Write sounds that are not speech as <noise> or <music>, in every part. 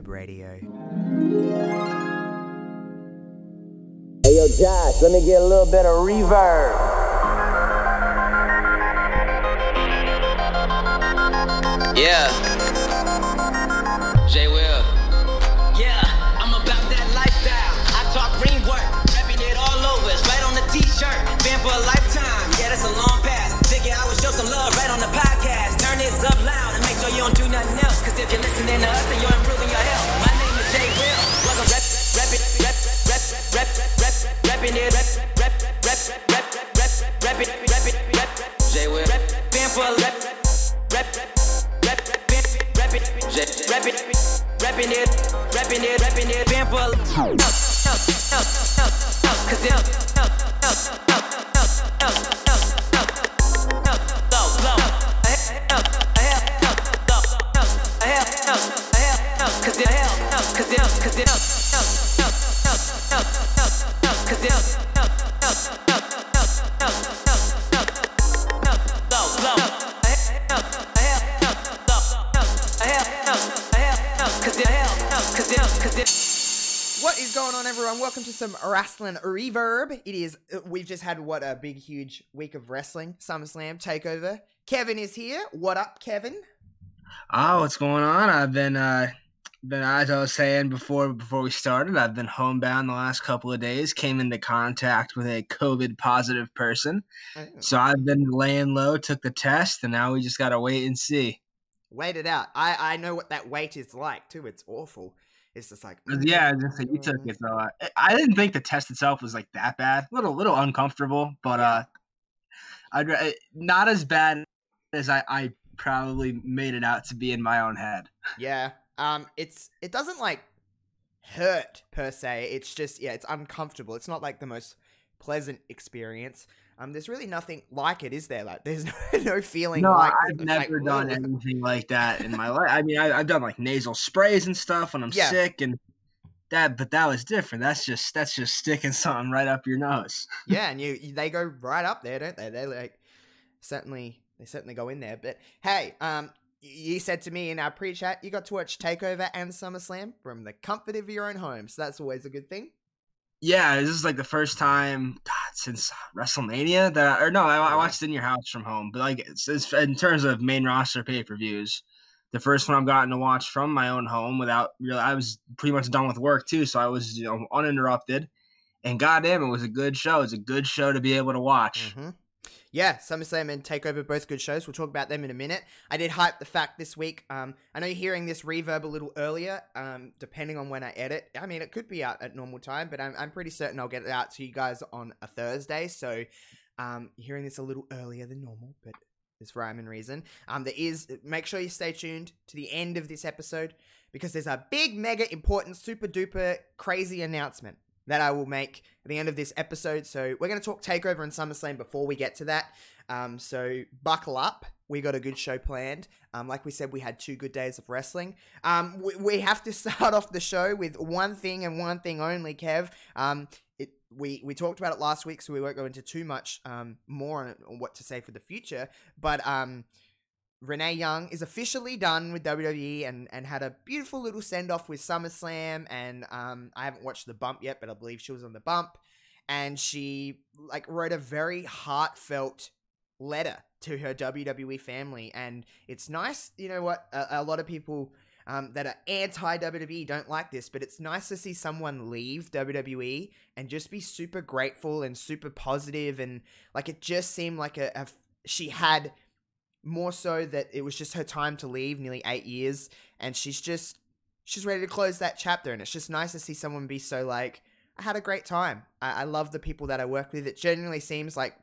listening to Reverb Radio. Hey yo, Josh, let me get a little bit of reverb. Yeah. J Will. Yeah, I'm about that lifestyle. I talk green work, repping it all over. It's right on the t-shirt. Been for a lifetime. Yeah, that's a long pass. Figure I would show some love right on the podcast. Turn this up loud and make sure you don't do nothing else. Cause if you're listening to us, then you're improving your health. My name is J Will. Welcome, rep, rep rep, rep, rep, rep, repping it, rep, rep, rep, rep, rep, rep it, rep it, rep, J Will. rep. Been for a rep, rep, rep, been, rep it, J. rep it, repping it, repping it, repping it. Been for a Cause it to some wrestling reverb. It is, we've just had what a big, huge week of wrestling, SummerSlam, Takeover. Kevin is here. What up, Kevin? Oh, what's going on? I've been uh been as I was saying before before we started, I've been homebound the last couple of days, came into contact with a COVID positive person. So I've been laying low, took the test, and now we just gotta wait and see. Wait it out. I, I know what that wait is like, too. It's awful. It's just like, yeah, I was you took it so uh, I didn't think the test itself was like that bad. little little uncomfortable, but uh I'd not as bad as I, I probably made it out to be in my own head. Yeah. Um, it's it doesn't like hurt per se. It's just yeah, it's uncomfortable. It's not like the most pleasant experience. Um, there's really nothing like it, is there? Like, there's <laughs> no, no feeling No, like I've never like, done anything like that in my life. I mean, I, I've done like nasal sprays and stuff when I'm Yeah. sick, and that. But that was different. That's just that's just sticking <laughs> something right up your nose. <laughs> yeah, and you, you they go right up there, don't they? They like certainly they certainly go in there. But hey, um, you said to me in our pre-chat you got to watch Takeover and SummerSlam from the comfort of your own home, so that's always a good thing. Yeah, this is like the first time God, since WrestleMania that, I, or no, I, I watched in your house from home. But like, it's, it's in terms of main roster pay per views, the first one I've gotten to watch from my own home without real. I was pretty much done with work too, so I was you know uninterrupted. And goddamn, it was a good show. It was a good show to be able to watch. hmm Yeah, SummerSlam and Takeover both good shows. We'll talk about them in a minute. I did hype the fact this week. Um, I know you're hearing this reverb a little earlier. Um, depending on when I edit. I mean, it could be out at normal time, but I'm I'm pretty certain I'll get it out to you guys on a Thursday. So, um, you're hearing this a little earlier than normal, but there's rhyme and reason. Um, there is. Make sure you stay tuned to the end of this episode because there's a big, mega important, super duper crazy announcement that I will make at the end of this episode. So we're going to talk Takeover and SummerSlam before we get to that. Um, so buckle up. We got a good show planned. Um, like we said, we had two good days of wrestling. Um, we, we have to <laughs> start off the show with one thing and one thing only, Kev. Um, it, we, we talked about it last week, so we won't go into too much um, more on, on what to say for the future. But um, Renee Young is officially done with WWE and, and had a beautiful little send off with SummerSlam. And um, I haven't watched the bump yet, but I believe she was on the bump. And she like wrote a very heartfelt letter to her WWE family. And it's nice, you know what? A, a lot of people um, that are anti WWE don't like this, but it's nice to see someone leave WWE and just be super grateful and super positive and like it just seemed like a, a she had more so that it was just her time to leave nearly eight years and she's just she's ready to close that chapter and it's just nice to see someone be so like i had a great time. I, I love the people that i work with. It genuinely seems like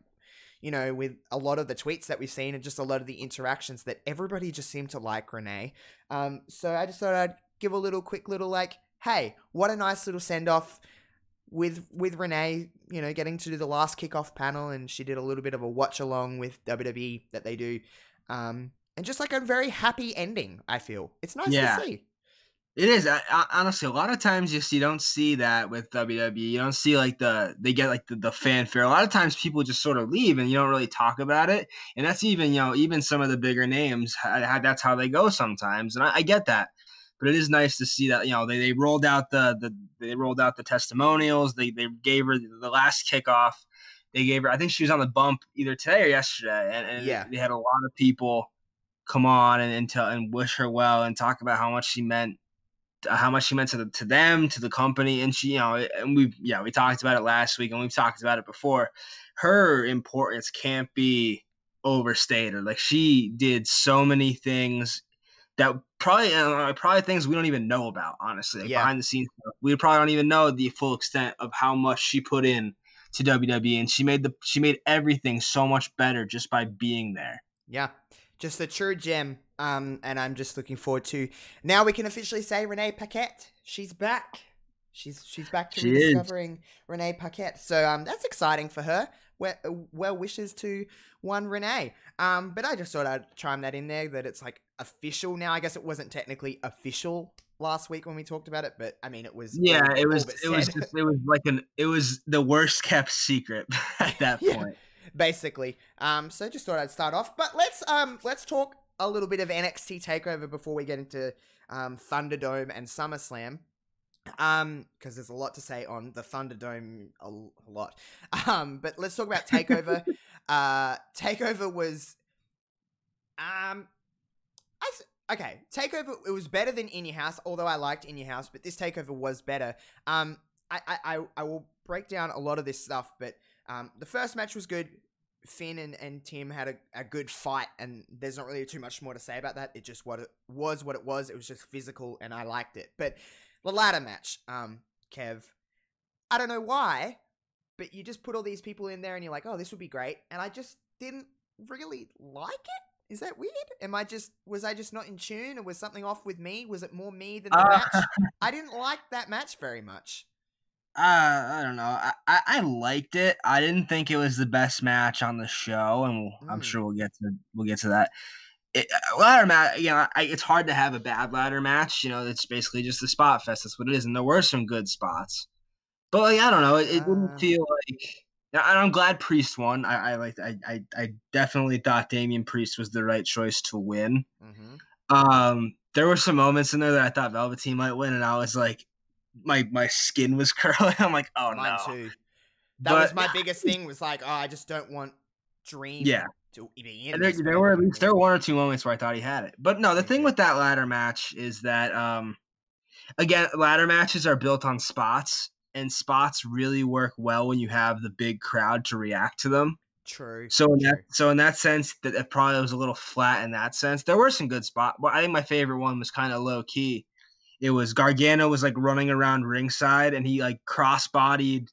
you know with a lot of the tweets that we've seen and just a lot of the interactions that everybody just seemed to like renee. Um, so i just thought i'd give a little quick little like hey what a nice little send off with with renee you know getting to do the last kickoff panel and she did a little bit of a watch along with wwe that they do um, and just like a very happy ending. I feel it's nice Yeah. to see. It is I, I, honestly a lot of times just you don't see that with WWE. You don't see like the they get like the, the fanfare. A lot of times people just sort of leave and you don't really talk about it. And that's even you know even some of the bigger names ha- that's how they go sometimes. And I, I get that. But it is nice to see that you know they, they rolled out the the they rolled out the testimonials. They they gave her the, last kickoff. They gave her. I think she was on the bump either today or yesterday, and, and Yeah. they had a lot of people come on and and, tell, and wish her well and talk about how much she meant how much she meant to the, to them to the company and she you know and we yeah we talked about it last week and we've talked about it before her importance can't be overstated like she did so many things that probably uh, probably things we don't even know about honestly like Yeah. behind the scenes we probably don't even know the full extent of how much she put in to WWE and she made the she made everything so much better just by being there Yeah, just a true gem. Um, and I'm just looking forward to now we can officially say Renee Paquette. She's back. She's she's back to She is. rediscovering Renee Paquette. So um, that's exciting for her. Well, well wishes to one Renee. Um, but I just thought I'd chime that in there that it's like official now. I guess it wasn't technically official last week when we talked about it, but I mean it was. yeah all- it was it was just, it was like an it was the worst kept secret <laughs> at <laughs> that Yeah. point basically. Um, so just thought I'd start off, but let's um let's talk a little bit of NXT Takeover before we get into um Thunderdome and SummerSlam. Um, because there's a lot to say on the Thunderdome, a lot. <laughs> Um, but let's talk about Takeover. uh, Takeover was, um, okay. Takeover it was better than In Your House, although I liked In Your House, but this Takeover was better. Um, I I I, will break down a lot of this stuff, but um, the first match was good. Finn and, and Tim had a, a good fight, and there's not really too much more to say about that. It just what it was, what it was. It was just physical, and I liked it. But the ladder match, um, Kev, I don't know why, but you just put all these people in there, and you're like, oh, this would be great, and I just didn't really like it. Is that weird? Am I just was I just not in tune, or was something off with me? Was it more me than the Uh, match? <laughs> I didn't like that match very much. Uh, I don't know. I, I, I liked it. I didn't think it was the best match on the show, and we'll, I'm Mm. sure we'll get to we'll get to that. It, ladder match, you know, I, it's hard to have a bad ladder match. You know, it's basically just a spot fest. That's what it is, and there were some good spots, but like I don't know, it, it Uh. didn't feel like. And I'm glad Priest won. I, I liked. I, I, I definitely thought Damian Priest was the right choice to win. Mm-hmm. Um, there were some moments in there that I thought Velveteen might win, and I was like, my my skin was <laughs> curling. I'm like, oh Mine no. too. That was my biggest thing. Was like, oh, I just don't want Dream. Yeah. To be in. And there, there were at least there were one or two moments where I thought he had it. But no, the thing with that ladder match is that um again, ladder matches are built on spots, and spots really work well when you have the big crowd to react to them. True. So in that so in that sense, that it probably was a little flat in that sense. There were some good spots, but I think my favorite one was kind of low key. It was Gargano was like running around ringside, and he like cross bodied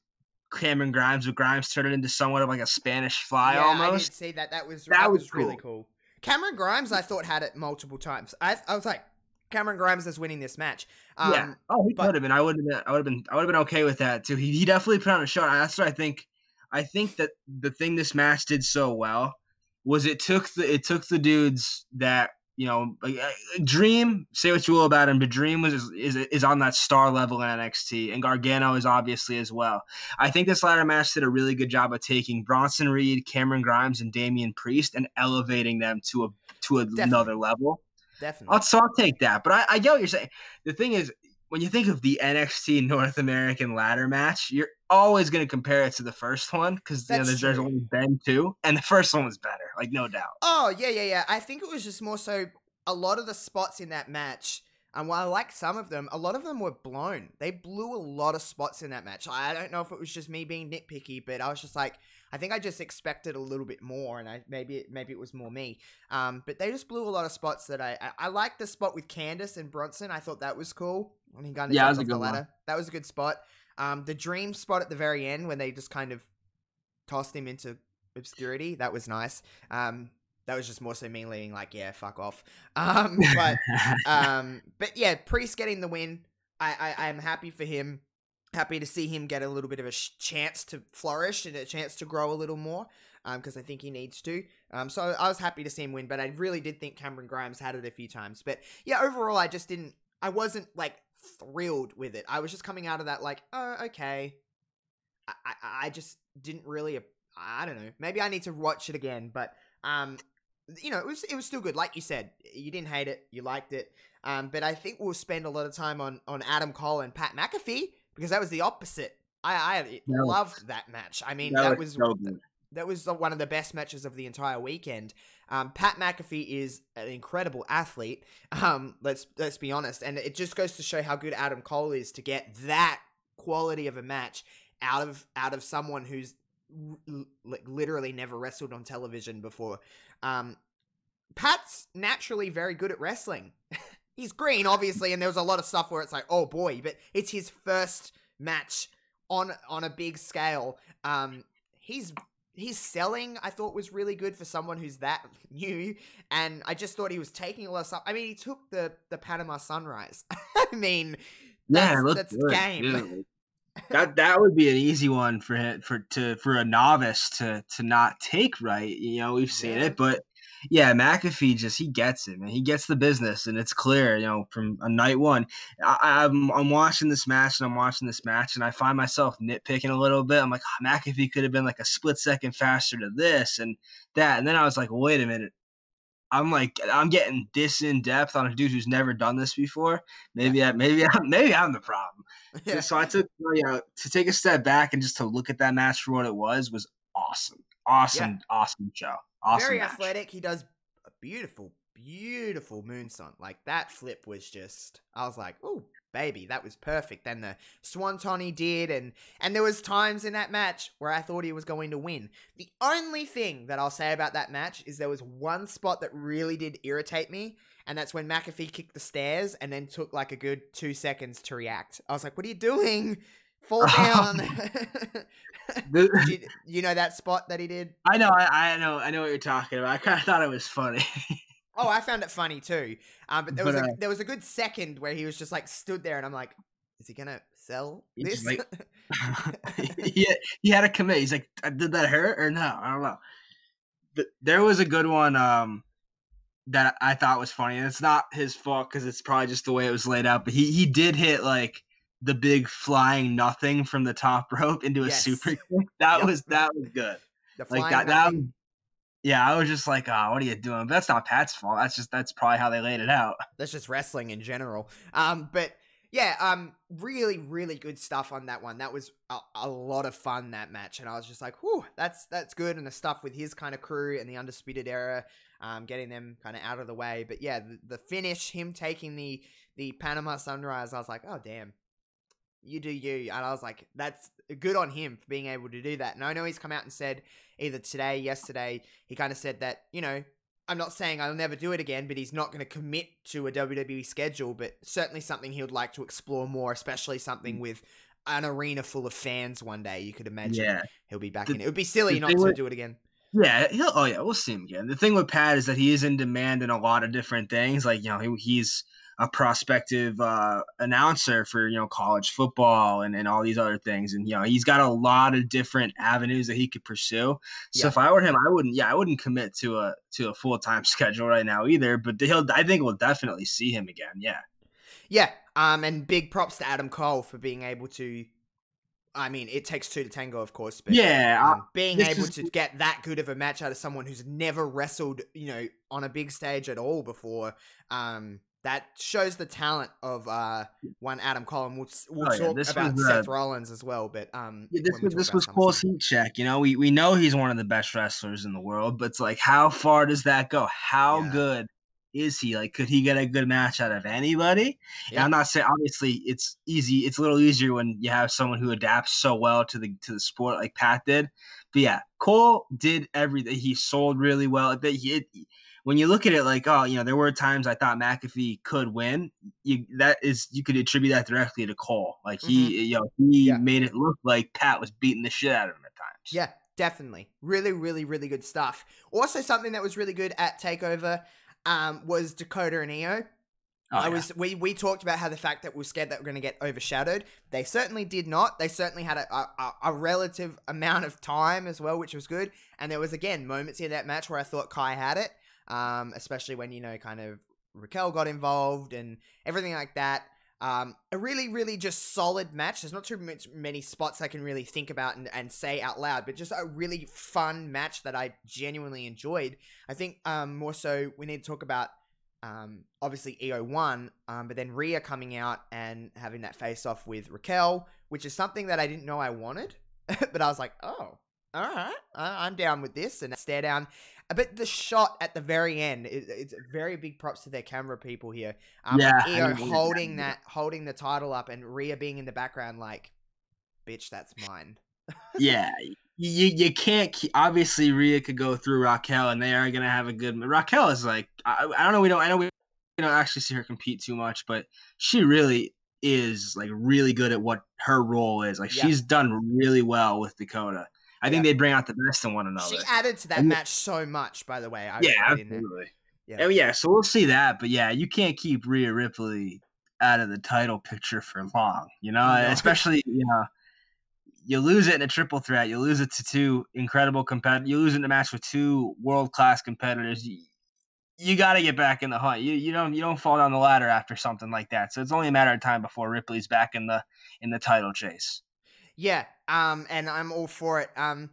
Cameron Grimes, but Grimes turned it into somewhat of like a Spanish fly yeah, I almost. did see that. That was That that, was was, really cool. Cameron Grimes, I thought had it multiple times. I I was like, Cameron Grimes is winning this match. Um, yeah. Oh, he but- could have been. I would have been. I would have been. I would have been okay with that too. He, he definitely put on a show. That's what I think. I think that the thing this match did so well was it took the it took the dudes that you know like, uh, Dream. Say what you will about him, but Dream was is is on that star level in NXT, and Gargano is obviously as well. I think this ladder match did a really good job of taking Bronson Reed, Cameron Grimes, and Damian Priest and elevating them to a to another level. Definitely. I'll, so I'll take that. But I, I get what you're saying. The thing is, when you think of the NXT North American ladder match, you're always going to compare it to the first one because you know, there's, there's only been two, and the first one was better, like no doubt. Oh yeah, yeah, yeah. I think it was just more so a lot of the spots in that match. And while I like some of them, a lot of them were blown. They blew a lot of spots in that match. I don't know if it was just me being nitpicky, but I was just like, I think I just expected a little bit more, and I maybe it, maybe it was more me. Um, but they just blew a lot of spots that I I, I liked the spot with Candice and Bronson. I thought that was cool when he kind of Yeah, that was a good one. ladder. That was a good spot. Um, the dream spot at the very end when they just kind of tossed him into obscurity. That was nice. Um, that was just more so me leaning like, yeah, fuck off. <laughs> Um, but <laughs> um, but yeah, Priest getting the win. I, I I'm happy for him. Happy to see him get a little bit of a sh- chance to flourish and a chance to grow a little more. Um, because I think he needs to. Um, so I was happy to see him win, but I really did think Cameron Grimes had it a few times. But yeah, overall, I just didn't. I wasn't like thrilled with it. I was just coming out of that like, oh, okay. I I, I just didn't really. I don't know. Maybe I need to watch it again, but um, you know, it was it was still good. Like you said, you didn't hate it, you liked it. Um, but I think we'll spend a lot of time on on Adam Cole and Pat McAfee because that was the opposite. I I was- loved that match. I mean, That that, was so that was the, one of the best matches of the entire weekend. Um, Pat McAfee is an incredible athlete. Um, let's let's be honest, and it just goes to show how good Adam Cole is to get that quality of a match out of out of someone who's l- like literally never wrestled on television before. Um, Pat's naturally very good at wrestling. <laughs> He's green, obviously, and there was a lot of stuff where it's like, oh boy, but it's his first match on on a big scale. Um, he's his selling I thought was really good for someone who's that <laughs> new, and I just thought he was taking a lot of stuff. I mean, he took the the Panama Sunrise. <laughs> I mean, Yeah, that's, looked that's good, game. too. <laughs> that that would be an easy one for him for to for a novice to to not take right. You know, we've seen Yeah. it, but yeah, McAfee just he gets it, man. He gets the business, and it's clear, you know, from a night one. I, I'm I'm watching this match and I'm watching this match, and I find myself nitpicking a little bit. I'm like, "Ah, McAfee could have been like a split second faster to this and that, and then I was like, wait a minute. I'm like I'm getting this in depth on a dude who's never done this before. Maybe I maybe I, maybe I'm <laughs> the problem. <laughs> Yeah. So I took you know to take a step back and just to look at that match for what it was was awesome, awesome, awesome show. Awesome very match. athletic. He does a beautiful, beautiful moonsault. Like that flip was just. I was like, oh baby, that was perfect. Then the swanton he did, and and there was times in that match where I thought he was going to win. The only thing that I'll say about that match is there was one spot that really did irritate me. And that's when McAfee kicked the stairs and then took like a good two seconds to react. I was like, "What are you doing? Fall down!" <laughs> <laughs> You, you know that spot that he did? I know, I, I know, I know what you're talking about. I kind of thought it was funny. Oh, I found it funny too. Um, but there was But, a, uh, there was a good second where he was just like stood there, and I'm like, is he gonna sell this? just <laughs> he, he had a commit. He's like, "Uh, did that hurt or no? I don't know. Th- There was a good one um, that I thought was funny, and it's not his fault because it's probably just the way it was laid out. But he he did hit like the big flying nothing from the top <laughs> rope into a Yes. super <laughs> kick. That Yep. was that was good. the Like that. That. was- Yeah, I was just like, oh, what are you doing? But that's not Pat's fault. That's just that's probably how they laid it out. That's just wrestling in general. Um, but yeah, um, really, really good stuff on that one. That was a, a lot of fun that match, and I was just like, whew, that's that's good. And the stuff with his kind of crew and the undisputed era, um, getting them kind of out of the way. But yeah, the, the finish, him taking the the Panama Sunrise, I was like, oh damn, you do you. And I was like, that's good on him for being able to do that. And I know he's come out and said either today, yesterday, he kind of said that you know I'm not saying I'll never do it again, but he's not going to commit to a WWE schedule, but certainly something he would like to explore more, especially Mm. something with an arena full of fans one day. You could imagine Yeah. he'll be back The- in. It would be silly not to do it again. Yeah, he'll. Oh yeah, we'll see him again. The thing with Pat is that he is in demand in a lot of different things. Like you know, he, he's a prospective uh, announcer for you know college football and, and all these other things, and you know he's got a lot of different avenues that he could pursue. So Yeah. if I were him, I wouldn't. Yeah, I wouldn't commit to a to a full time <laughs> schedule right now either. But he'll. I think we'll definitely see him again. Yeah. Yeah, um, and big props to Adam Cole for being able to. I mean, it takes two to tango, of course, but Yeah. Um, being able is- to get that good of a match out of someone who's never wrestled, you know, on a big stage at all before, um, that shows the talent of uh, one Adam Cole. And we'll, we'll Oh, yeah, talk this about was, Seth uh, Rollins as well, but um, Yeah, this we was this was heat check. You know, we we know he's one of the best wrestlers in the world, but it's like, how far does that go? How Yeah. good is he? Like, could he get a good match out of anybody? And I'm not saying obviously it's easy. It's a little easier when you have someone who adapts so well to the to the sport like Pat did. But yeah, Cole did everything. He sold really well. That he. It, when you look at it like, oh, you know, there were times I thought McAfee could win. You that is you could attribute that directly to Cole. Like he, you know, he Mm-hmm. Yeah. made it look like Pat was beating the shit out of him at times. Yeah, definitely. Really, really, really good stuff. Also, something that was really good at Takeover um, was Dakota and Io. Oh, I yeah. was we we talked about how the fact that we were scared that we're going to get overshadowed. They certainly did not. They certainly had a, a a relative amount of time as well, which was good. And there was again moments in that match where I thought Kai had it, um, especially when you know kind of Raquel got involved and everything like that. Um, a really, really just solid match. There's not too many spots I can really think about and, and say out loud, but just a really fun match that I genuinely enjoyed. I think um, more so we need to talk about um, obviously EO1, um, but then Rhea coming out and having that face off with Raquel, which is something that I didn't know I wanted, <laughs> but I was like, oh, all right, I- I'm down with this, and stare down. But the shot at the very end, it, it's very big props to their camera people here. Um, Yeah, with I Io mean, holding that, holding the title up, and Rhea being in the background, like, bitch, that's mine. yeah, you you can't. Obviously, Rhea could go through Raquel, and they are gonna have a good. Raquel is like I, I don't know. We don't. I know we, we don't actually see her compete too much, but she really is like really good at what her role is. Like Yeah. she's done really well with Dakota. I think Yeah. they bring out the best in one another. She added to that And- match so much, by the way. I yeah, was reading there. absolutely. Yeah. Yeah. yeah, so we'll see that, but yeah, you can't keep Rhea Ripley out of the title picture for long, you know, No. especially you know, you lose it in a triple threat, you lose it to two incredible competitors, you lose it in a match with two world class competitors. You, you got to get back in the hunt. You you don't you don't fall down the ladder after something like that. So it's only a matter of time before Ripley's back in the in the title chase. Yeah, um, and I'm all for it. Um,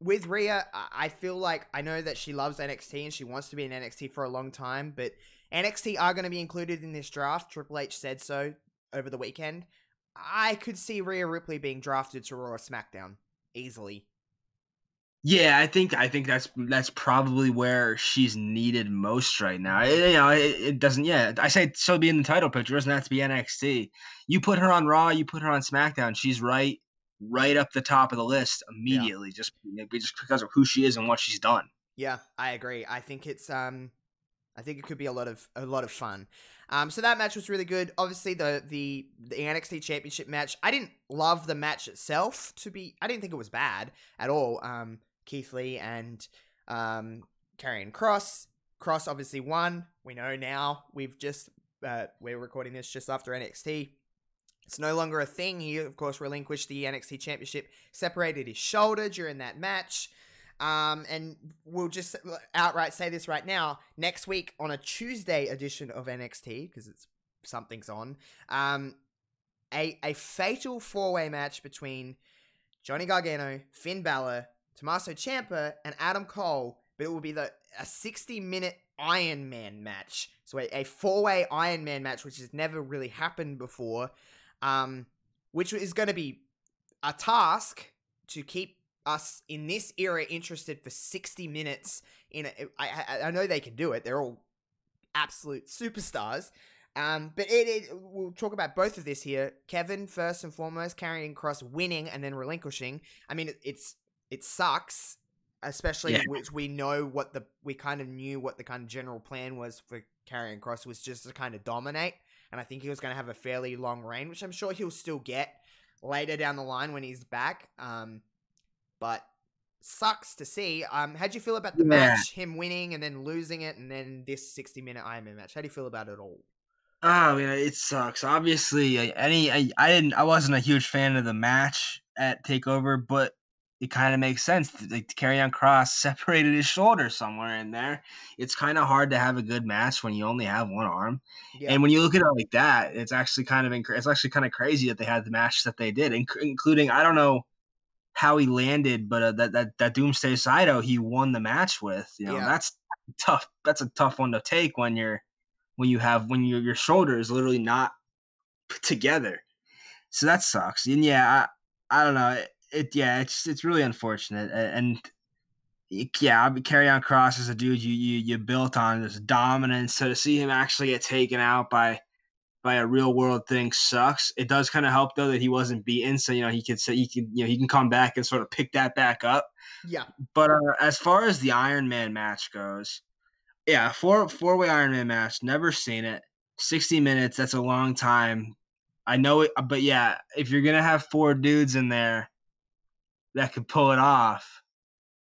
with Rhea, I- feel like I know that she loves NXT and she wants to be in NXT for a long time, but NXT are going to be included in this draft. Triple H said so over the weekend. I could see Rhea Ripley being drafted to Raw or SmackDown easily. Yeah, I think I think that's that's probably where she's needed most right now. It, you know, it, it doesn't. Yeah, I say so. Be in the title picture. Doesn't have to be NXT. You put her on Raw. You put her on SmackDown. She's right, right up the top of the list immediately. Just just because of who she is and what she's done. Yeah, I agree. I think it's um I think it could be a lot of a lot of fun. Um so that match was really good. Obviously the the the NXT championship match, I didn't love the match itself to be I didn't think it was bad at all. Um Keith Lee and um Karrion Kross. Kross obviously won. We know now. We've just uh we're recording this just after NXT. It's no longer a thing. He, of course, relinquished the NXT Championship, separated his shoulder during that match. Um, and we'll just outright say this right now. Next week on a Tuesday edition of NXT, because it's something's on, um, a a fatal four way match between Johnny Gargano, Finn Balor, Tommaso Ciampa, and Adam Cole. But it will be the a sixty minute Iron Man match. So a, a four way Iron Man match, which has never really happened before. Um, which is going to be a task to keep us in this era interested for 60 minutes in a, I, I, know they can do it. They're all absolute superstars. Um but it, it we'll talk about both of this here. Kevin first and foremost Karrion Kross winning and then relinquishing. I mean it, it's it sucks especially Yeah. which we know what the we kind of knew what the kind of general plan was for Karrion Kross was just to kind of dominate and i think he was going to have a fairly long reign which i'm sure he'll still get later down the line when he's back um but sucks to see. Um, how'd you feel about the Yeah. match? Him winning and then losing it, and then this sixty-minute Iron Man match. How do you feel about it all? Oh man, it sucks. Obviously, any I, I didn't I wasn't a huge fan of the match at Takeover, but it kind of makes sense. Like Karrion Kross <laughs> separated his shoulder somewhere in there. It's kind of hard to have a good match when you only have one arm. Yeah, And when you look at it like that, it's actually kind of inc- it's actually kind of crazy that they had the match that they did, inc- including I don't know how he landed, but uh, that that that Doomsday Saito he won the match with. You know, Yeah. that's tough. That's a tough one to take when you're when you have when your your shoulder is literally not put together. So that sucks. And yeah, I, I don't know. It, it yeah, it's it's really unfortunate. And yeah, Karrion Kross as a dude you you you built on this dominance. So to see him actually get taken out by by a real world thing sucks. It does kind of help though that he wasn't beaten, so you know he could say he can you know he can come back and sort of pick that back up. yeah, But uh, as far as the Iron Man match goes, yeah, four four way Iron Man match. Never seen it. Sixty minutes. That's a long time. I know it, but yeah, if you're gonna have four dudes in there that could pull it off,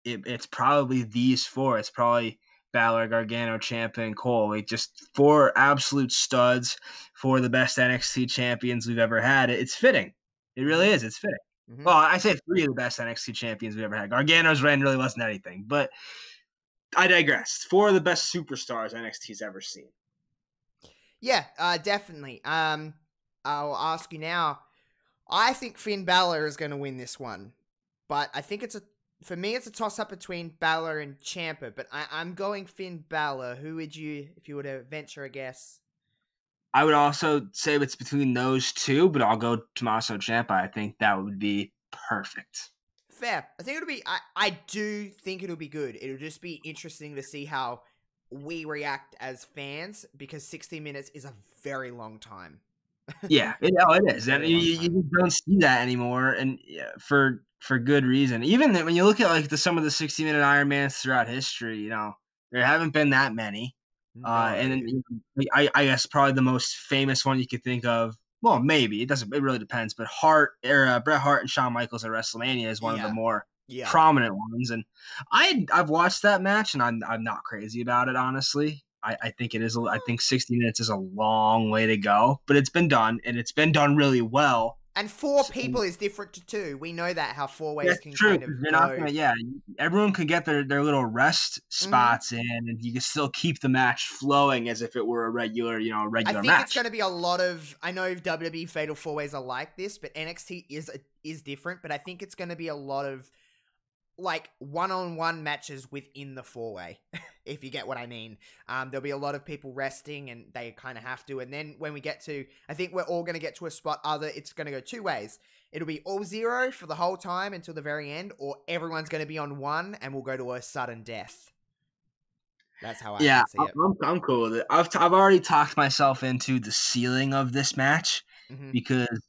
it, it's probably these four. It's probably Balor, Gargano, Ciampa, and Cole. Like just four absolute studs, for the best NXT champions we've ever had. It's fitting. It really is. It's fitting. Mhm. Well, I say three of the best NXT champions we've ever had. Gargano's reign really wasn't anything, but I digress. Four of the best superstars NXT's ever seen. yeah. Uh, definitely. Um, I'll ask you now. I think Finn Balor is going to win this one, but I think it's a for me, it's a toss up between Balor and Ciampa, but I, I'm going Finn Balor. Who would you, if you were to venture a guess? I would also say it's between those two, but I'll go Tommaso Ciampa. I think that would be perfect. Fair. I think it'll be. I, I do think it'll be good. It'll just be interesting to see how we react as fans because 60 minutes is a very long time. Yeah, it, oh, it is, and you, you don't see that anymore, and yeah, for for good reason. Even when you look at like the some of the sixty minute Ironmans throughout history, you know, there haven't been that many. Uh, and then No. you know, I, I guess probably the most famous one you could think of. Well, maybe it doesn't. It really depends. But Hart or uh, Bret Hart and Shawn Michaels at WrestleMania is one of the more yeah. prominent ones. And I I've watched that match, and I'm I'm not crazy about it. Honestly, I, I think it is. I oh. think 60 minutes is a long way to go, but it's been done, and it's been done really well. and four so- people is different to two. We know that how four ways That's can true. kind of You're not gonna, yeah. Everyone can get their, their little rest mm. spots in, and you can still keep the match flowing as if it were a regular, you know, regular match. I think match. it's going to be a lot of. I know WWE Fatal Four Ways are like this, but NXT is a, is different. But I think it's going to be a lot of like one-on-one matches within the four-way, <laughs> if you get what I mean. Um, there'll be a lot of people resting, and they kind of have to. And then when we get to, I think we're all going to get to a spot. Other, it's going to go two ways. It'll be all zero for the whole time until the very end, or everyone's going to be on one, and we'll go to a sudden death. That's how I yeah, see it. I'm, I'm cool with it. I've, t- I've already talked myself into the ceiling of this match Mhm. because,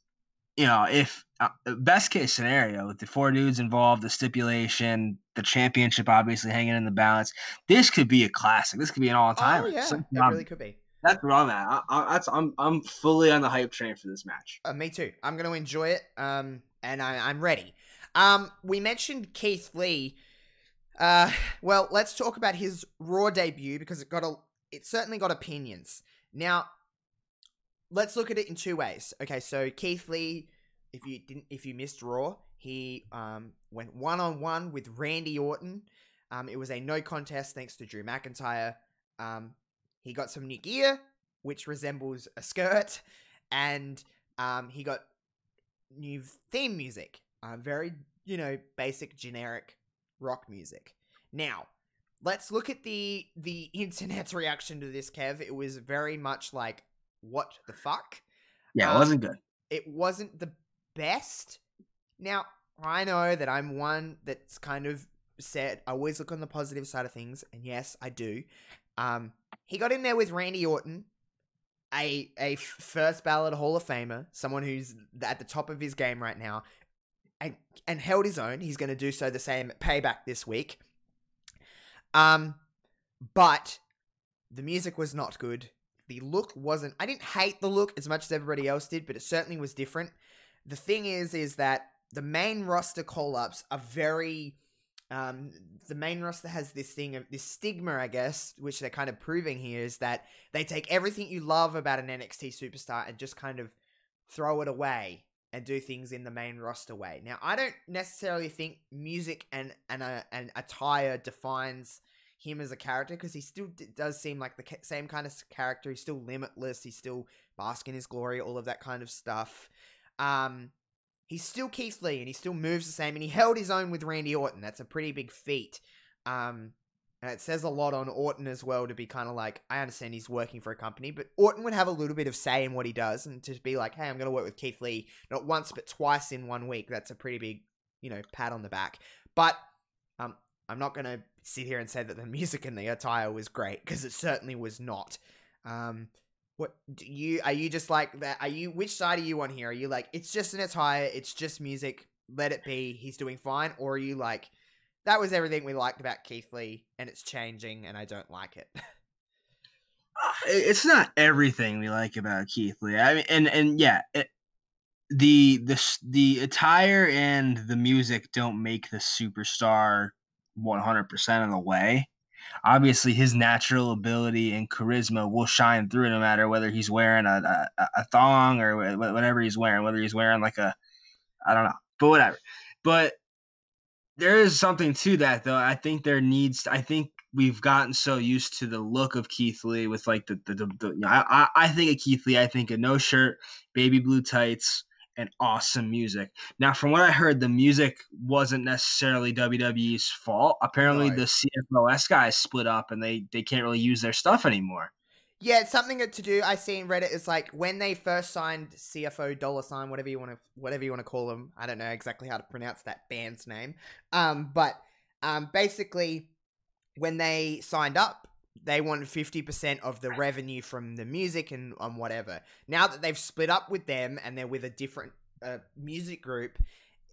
you know, if uh, best case scenario with the four dudes involved, the stipulation, the championship obviously hanging in the balance, this could be a classic. This could be an all time. Oh yeah, it really could be. That's where I'm at. I, I, that's I'm I'm fully on the hype train for this match. Uh, me too. I'm going to enjoy it. Um, and I, I'm ready. Um, we mentioned Keith Lee. Uh, well, let's talk about his Raw debut because it got a. It certainly got opinions. Now, let's look at it in two ways. Okay, so Keith Lee, if you didn't, if you missed Raw, he um went one on one with Randy Orton. Um, it was a no contest thanks to Drew McIntyre. Um, he got some new gear, which resembles a skirt, and um, he got new theme music. Uh, very, you know, basic, generic rock music. Now, let's look at the the <laughs> internet's reaction to this, Kev. It was very much like, "What the fuck?" Yeah, it Um, wasn't good. It wasn't the best. Now, I know that I'm one that's kind of said I always look on the positive side of things, and yes, I do. Um, he got in there with Randy Orton, a a first ballot Hall of Famer, someone who's at the top of his game right now, and and held his own. He's going to do so the same at Payback this week. Um, but the music was not good. The look wasn't. I didn't hate the look as much as everybody else did, but it certainly was different. The thing is, is that the main roster call ups are very. Um, the main roster has this thing of this stigma, I guess, which they're kind of proving here is that they take everything you love about an NXT superstar and just kind of throw it away and do things in the main roster way. Now, I don't necessarily think music and and uh, and attire defines him as a character because he still d- does seem like the ca- same kind of character. He's still limitless. He's still basking in his glory. All of that kind of stuff. Um, he's still Keith Lee and he still moves the same. And he held his own with Randy Orton. That's a pretty big feat. Um, and it says a lot on Orton as well to be kind of like, I understand he's working for a company, but Orton would have a little bit of say in what he does and to be like, hey, I'm going to work with Keith Lee not once, but twice in one week. That's a pretty big, you know, pat on the back. But um, I'm not going to sit here and say that the music and the attire was great because it certainly was not. Um, what do you are you just like that? Are you which side are you on here? Are you like it's just an attire, it's just music, let it be, he's doing fine, or are you like that was everything we liked about Keith Lee and it's changing and I don't like it? <laughs> It's not everything we like about Keith Lee. I mean, and and yeah, it, the the the attire and the music don't make the superstar one hundred percent of the way. Obviously, his natural ability and charisma will shine through no matter whether he's wearing a a, a thong or wha- wha- whatever he's wearing, whether he's wearing like a I don't know, but whatever. But there is something to that though. I think there needs. I think we've gotten so used to the look of Keith Lee with like the the, the, the you know, I I think of Keith Lee. I think of no shirt, baby blue tights, and awesome music. Now, from what I heard, the music wasn't necessarily WWE's fault. Apparently, No. the CFLS guys split up and they they can't really use their stuff anymore. Yeah, it's something to do. I see in Reddit is like when they first signed CFO dollar sign, whatever you want to, whatever you want to call them. I don't know exactly how to pronounce that band's name. Um, but um, basically, when they signed up, they want fifty percent of the revenue from the music and on whatever. Now that they've split up with them and they're with a different uh, music group,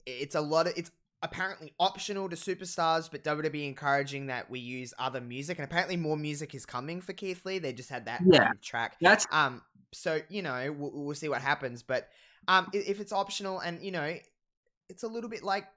it's a lot of it's apparently optional to superstars, but WWE encouraging that we use other music, and apparently more music is coming for Keith Lee. They just had that Yeah. kind of track. That's Um, so you know we'll, we'll see what happens, but um, if it's optional and you know, it's a little bit like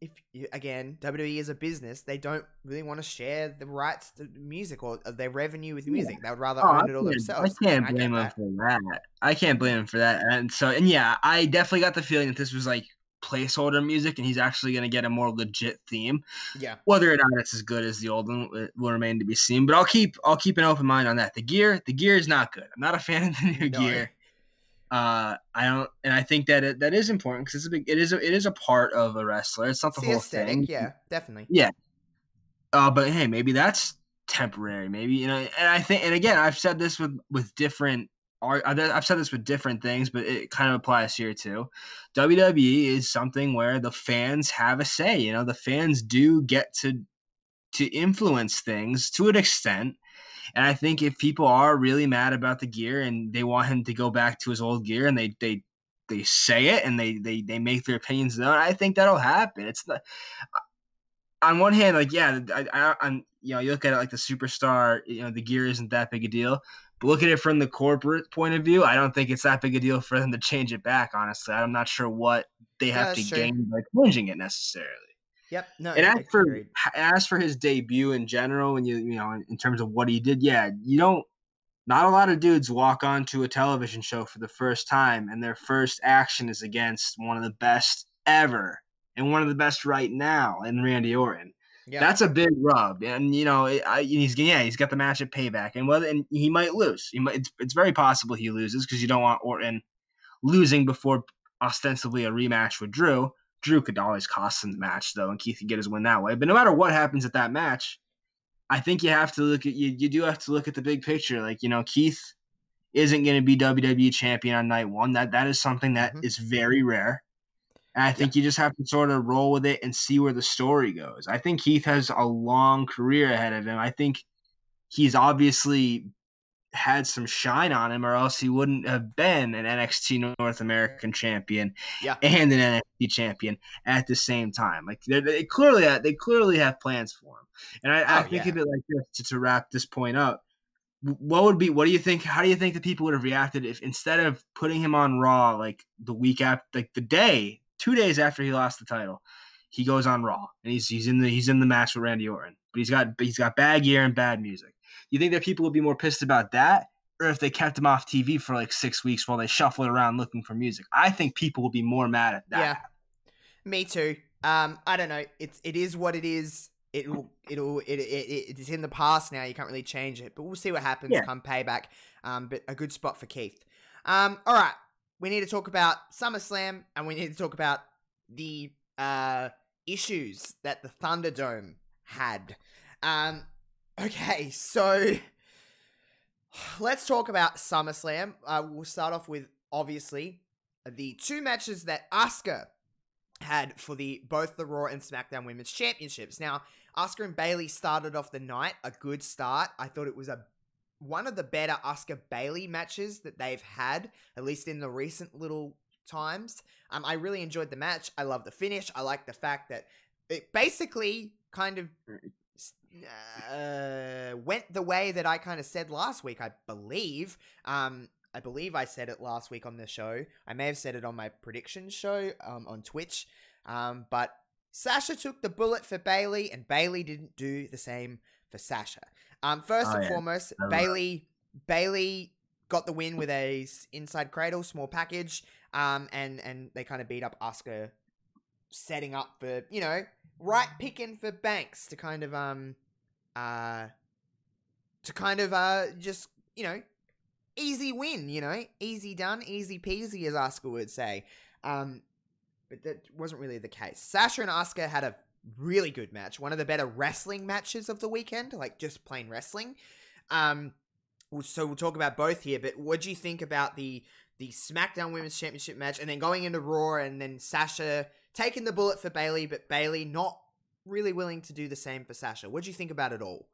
if you, again WWE is a business, they don't really want to share the rights to music or their revenue with music. They would rather Oh, own it all themselves. I can't blame him that. for that. I can't blame him for that. And so, and yeah, I definitely got the feeling that this was like placeholder music, and he's actually going to get a more legit theme. Yeah, Whether or not it's as good as the old one will remain to be seen. But I'll keep I'll keep an open mind on that. The gear, the gear is not good. I'm not a fan of the new No. gear. Uh, I don't, and I think that it, that is important because it's a big. It is a, it is a part of a wrestler. It's not it's the the whole aesthetic. thing. Yeah, definitely. Yeah. Uh, but hey, maybe that's temporary. Maybe you know, and I think, and again, I've said this with with different. I've said this with different things, but it kind of applies here too. WWE is something where the fans have a say. You know, the fans do get to to influence things to an extent. And I think if people are really mad about the gear and they want him to go back to his old gear and they they they say it and they they they make their opinions known, I think that'll happen. It's not uh, on one hand, like yeah, I, I, I'm you know you look at it like the superstar, you know the gear isn't that big a deal. But look at it from the corporate point of view, I don't think it's that big a deal for them to change it back. Honestly, I'm not sure what they Yeah, have to that's true. gain by changing it necessarily. Yep. No. And as for as for his debut in general, and you you know in, terms of what he did, yeah, you don't. Not a lot of dudes walk onto a television show for the first time, and their first action is against one of the best ever, and one of the best right now, in Randy Orton. yeah. That's a big rub, and you know it- I, he's yeah he's got the match at Payback, and whether and he might lose. He might. It's, it's very possible he loses because you don't want Orton losing before ostensibly a rematch with Drew. Drew could always cost him the match though, and Keith could get his win that way. But no matter what happens at that match, I think you have to look at you. You do have to look at the big picture. Like you know, Keith isn't going to be WWE champion on night one. That that is something that is Mhm. very rare. And I think you just have to sort of roll with it and see where the story goes. I think Keith has a long career ahead of him. I think he's obviously had some shine on him, or else he wouldn't have been an NXT North American champion Yeah. and an NXT champion at the same time. Like they, they clearly uh, they clearly have plans for him. And I, I Oh, think yeah. of it like this to, to wrap this point up. What would be? What do you think? How do you think the people would have reacted if instead of putting him on Raw like the week after, like the day, two days after he lost the title, he goes on Raw and he's he's in the he's in the match with Randy Orton, but he's got he's got bad gear and bad music. You think that people would be more pissed about that, or if they kept him off TV for like six weeks while they shuffled around looking for music? I think people would be more mad at that. Yeah. Me too. Um, I don't know. It's it is what it is. It'll it'll it, it, it it's in the past now. You can't really change it. But we'll see what happens Yeah. come payback. Um, but a good spot for Keith. Um, all right. We need to talk about SummerSlam and we need to talk about the uh issues that the Thunderdome had. Um, okay, so <sighs> let's talk about SummerSlam. Uh, we'll start off with obviously the two matches that Asuka had for the both the Raw and SmackDown Women's Championships. Now, Asuka and Bayley started off the night a good start. I thought it was a one of the better Asuka Bayley matches that they've had, at least in the recent little times. Um, I really enjoyed the match. I love the finish. I like the fact that it basically kind of uh, went the way that I kind of said last week. I believe. Um, I believe I said it last week on the show. I may have said it on my prediction show um, on Twitch. Um, but Sasha took the bullet for Bayley, and Bayley didn't do the same for Sasha. Um, first Oh, and yeah. foremost. Bayley Bayley got the win with a inside cradle, small package, um, and and they kind of beat up Asuka, setting up for you know right picking for Banks to kind of um uh to kind of uh just you know easy win, you know, easy done, easy peasy, as Asuka would say. Um, but that wasn't really the case. Sasha and Asuka had a really good match, one of the better wrestling matches of the weekend, like just plain wrestling. Um, so we'll talk about both here. But what do you think about the the SmackDown Women's Championship match, and then going into Raw, and then Sasha taking the bullet for Bayley, but Bayley not really willing to do the same for Sasha. What do you think about it all?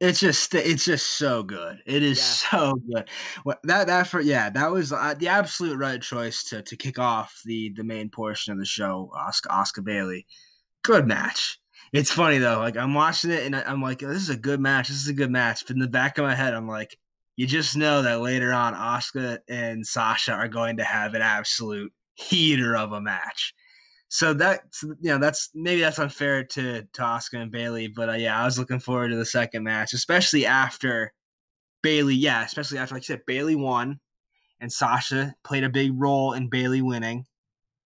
It's just it's just so good. It is Yeah. so good. What that that for yeah that was uh, the absolute right choice to to kick off the the main portion of the show. Asuka Asuka Bayley, good match. It's funny though, like I'm watching it and I, I'm like, this is a good match. This is a good match. But in the back of my head, I'm like, you just know that later on, Asuka and Sasha are going to have an absolute heater of a match. So that you know that's maybe that's unfair to to Asuka and Bayley, but uh, yeah, I was looking forward to the second match, especially after Bayley. Yeah, especially after like you said, Bayley won, and Sasha played a big role in Bayley winning,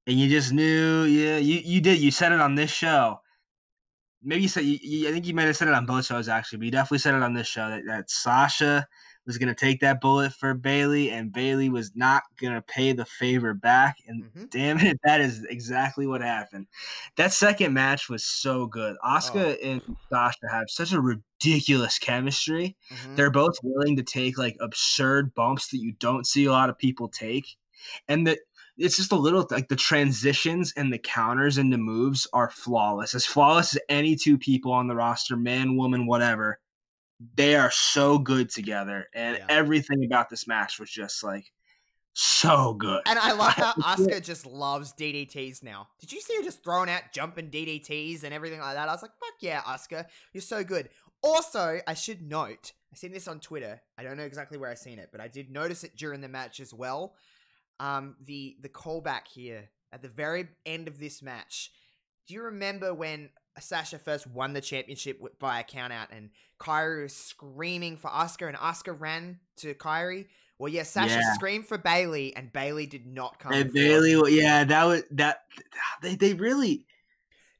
and you just knew, yeah, you you did. You said it on this show. Maybe you said you, you, I think you might have said it on both shows actually, but you definitely said it on this show that, that Sasha was gonna take that bullet for Bayley, and Bayley was not gonna pay the favor back, and Mhm. damn it, that is exactly what happened. That second match was so good. Asuka and Sasha have such a ridiculous chemistry. Mhm. They're both willing to take like absurd bumps that you don't see a lot of people take, and that it's just a little like the transitions and the counters and the moves are flawless, as flawless as any two people on the roster, man, woman, whatever. They are so good together, and Yeah. everything about this match was just like so good. And I love how. <laughs> Asuka just loves DDTs now. Did you see her just throwing out jumping DDTs and everything like that? I was like, fuck yeah, Asuka, you're so good. Also, I should note, I seen this on Twitter. I don't know exactly where I seen it, but I did notice it during the match as well. Um, the the callback here at the very end of this match. Do you remember when Sasha first won the championship by a count out and Kairi was screaming for Asuka, and Asuka ran to Kairi? Well, yeah, Sasha Yeah. screamed for Bayley and Bayley did not come. And. Bayley, yeah, that was that. They they really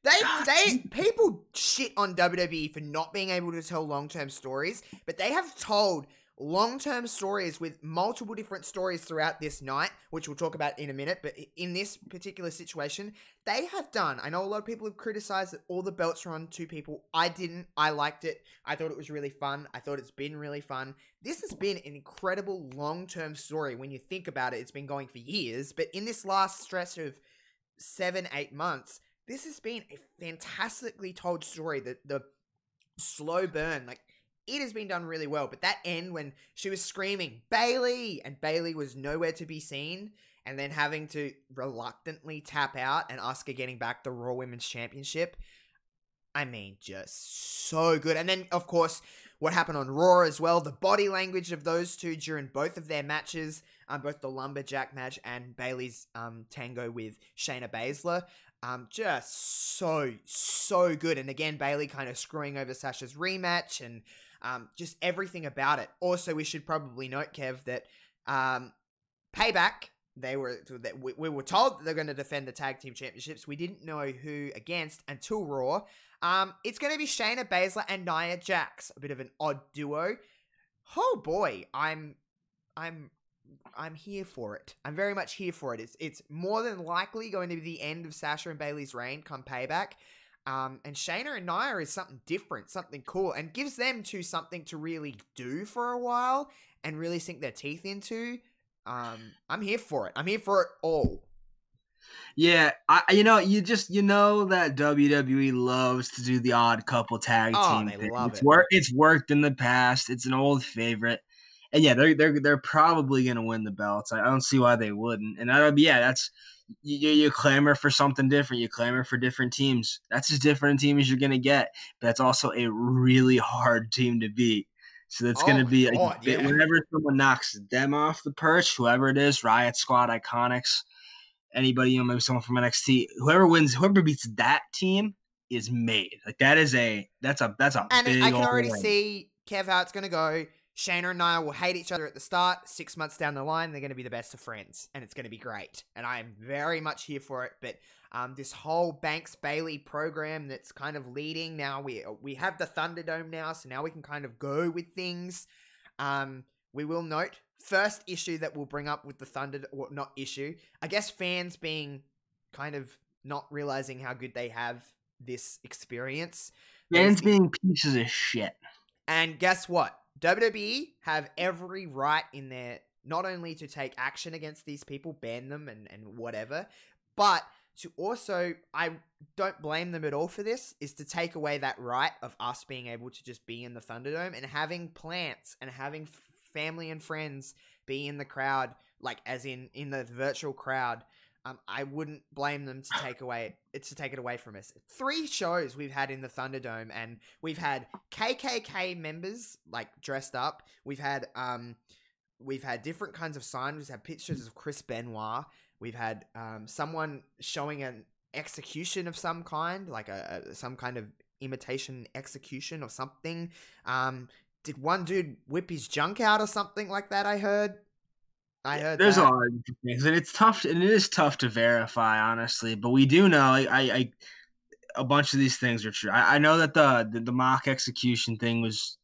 They God, they people shit on WWE for not being able to tell long term stories, but they have told long term stories with multiple different stories throughout this night, which we'll talk about in a minute. But in this particular situation, they have done. I know a lot of people have criticized that all the belts are on two people. I didn't. I liked it. I thought it was really fun. I thought it's been really fun. This has been an incredible long term story. When you think about it, it's been going for years, but in this last stretch of seven, eight months, this has been a fantastically told story. The the slow burn, like it has been done really well. But that end when she was screaming Bayley and Bayley was nowhere to be seen, and then having to reluctantly tap out and Asuka getting back the Raw Women's Championship. I mean, just so good. And then, of course, what happened on Raw as well. The body language of those two during both of their matches, um, both the lumberjack match and Bayley's um, tango with Shayna Baszler. Um, just so so good, and again Bayley kind of screwing over Sasha's rematch, and um, just everything about it. Also, we should probably note, Kev, that um, Payback they were that we, we were told they're going to defend the tag team championships. We didn't know who against until Raw. Um, it's going to be Shayna Baszler and Nia Jax, a bit of an odd duo. Oh boy, I'm I'm I'm here for it. I'm very much here for it. It's it's more than likely going to be the end of Sasha and Bayley's reign come payback. Um, and Shayna and Nia is something different, something cool, and gives them to something to really do for a while and really sink their teeth into. Um, I'm here for it. I'm here for it all. Yeah, I you know you just you know that WWE loves to do the odd couple tag Oh, team. they thing. love it's it. It's worked in the past. It's an old favorite, and yeah, they're they're they're probably gonna win the belts. I, I don't see why they wouldn't. And that'll be yeah, that's you, you clamor for something different. You clamor for different teams. That's as different a team as you're gonna get. But that's also a really hard team to beat. So that's Oh gonna be a God, bit- yeah. whenever someone knocks them off the perch, whoever it is, Riot Squad, Iconics anybody, you know, maybe someone from NXT, whoever wins, whoever beats that team is made. Like that is a that's a that's a And I can already win. see Kev how it's going to go. Shayna and Nia will hate each other at the start. Six months down the line, they're going to be the best of friends, and it's going to be great. And I am very much here for it. But um, this whole Banks Bayley program that's kind of leading now, we we have the Thunderdome now, so now we can kind of go with things. Um, we will note first issue that we'll bring up with the Thunder, or not issue, I guess fans being kind of not realizing how good they have this experience. Fans being pieces of shit. And guess what? WWE have every right in there not only to take action against these people, ban them and, and whatever, but to also, I don't blame them at all for this, is to take away that right of us being able to just be in the Thunderdome and having plants and having family and friends be in the crowd, like as in in the virtual crowd. Um, I wouldn't blame them to take away it's to take it away from us. Three shows we've had in the Thunderdome, and we've had KKK members like dressed up. We've had um, we've had different kinds of signs. We've had pictures of Chris Benoit. We've had um, someone showing an execution of some kind, like a, a some kind of imitation execution or something. Um, did one dude whip his junk out or something like that? I heard. I heard. There's that. a lot of different things, and it's tough. And it is tough to verify, honestly. But we do know, I, I, I a bunch of these things are true. I, I know that the, the the mock execution thing was.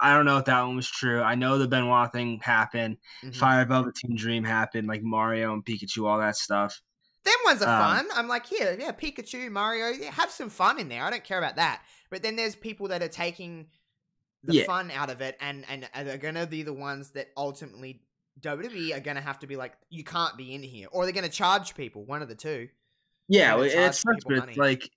I don't know if that one was true. I know the Benoit thing happened. Mhm. Fire Velveteen Dream happened, like Mario and Pikachu, all that stuff. Them ones are Um, fun. I'm like, here, yeah, Pikachu, Mario, yeah, have some fun in there. I don't care about that. But then there's people that are taking the Yeah. fun out of it, and and are gonna be the ones that ultimately WWE are gonna have to be like, you can't be in here, or they're gonna charge people. One of the two. Yeah, well, it's such, but money. like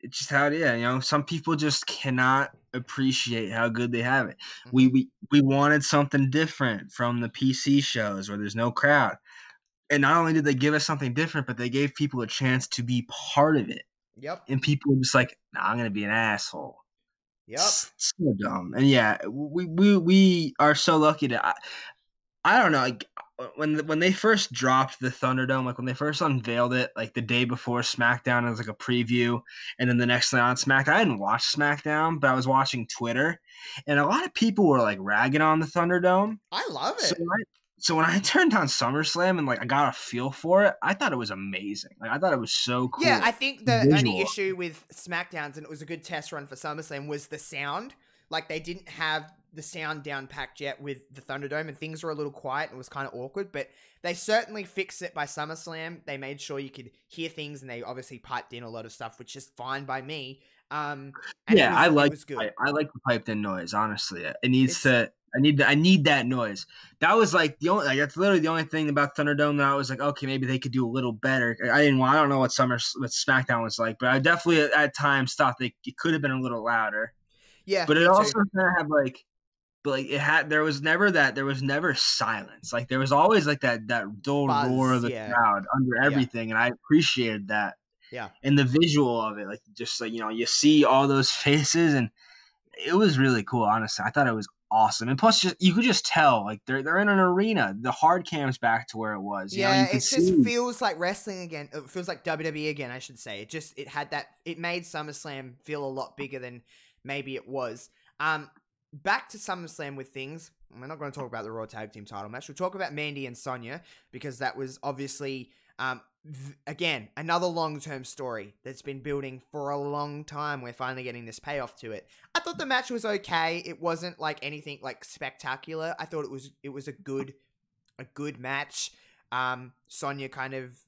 it's just how it is. You know, some people just cannot appreciate how good they have it. We Mhm. we we wanted something different from the PC shows where there's no crowd. And not only did they give us something different, but they gave people a chance to be part of it. Yep. And people were just like, nah, I'm gonna be an asshole. Yep. So dumb. And yeah, we we we are so lucky to. I, I don't know. Like when the- when they first dropped the Thunderdome, like when they first unveiled it, like the day before SmackDown, it was like a preview, and then the next night on SmackDown, I didn't watch SmackDown, but I was watching Twitter, and a lot of people were like ragging on the Thunderdome. I love it. So when I, so when I <laughs> turned on SummerSlam and like I got a feel for it, I thought it was amazing. Like I thought it was so cool. Yeah, I think the only issue with SmackDowns, and it was a good test run for SummerSlam, was the sound. Like they didn't have the sound down packed yet with the Thunderdome, and things were a little quiet and it was kind of awkward. But they certainly fixed it by SummerSlam. They made sure you could hear things, and they obviously piped in a lot of stuff, which is fine by me. Um, yeah, was- I like good. I, I like the piped in noise. Honestly, it needs It's- to. I need. I need that noise. That was like the only. Like, that's literally the only thing about Thunderdome that I was like, okay, maybe they could do a little better. I didn't. I don't know what Summer what SmackDown was like, but I definitely at, at times thought they it could have been a little louder. yeah, But it also kind of had like, but like it had. There was never that. There was never silence. Like there was always like that that dull Buzz, roar of the yeah. crowd under everything, and I appreciated that. Yeah. And the visual of it, like just like you know, you see all those faces, and it was really cool. Honestly, I thought it was awesome. And plus, just you could just tell like they're they're in an arena. The hard cam's back to where it was. You know, yeah, you it just see- feels like wrestling again. It feels like WWE again, I should say. It just it had that it made SummerSlam feel a lot bigger than maybe it was. Um back to SummerSlam with things. We're not going to talk about the Raw Tag Team title match. We'll talk about Mandy and Sonya because that was obviously um v- again another long-term story that's been building for a long time. We're finally getting this payoff to it. I thought the match was okay. It wasn't like anything like spectacular. I thought it was it was a good a good match. Um, Sonya kind of,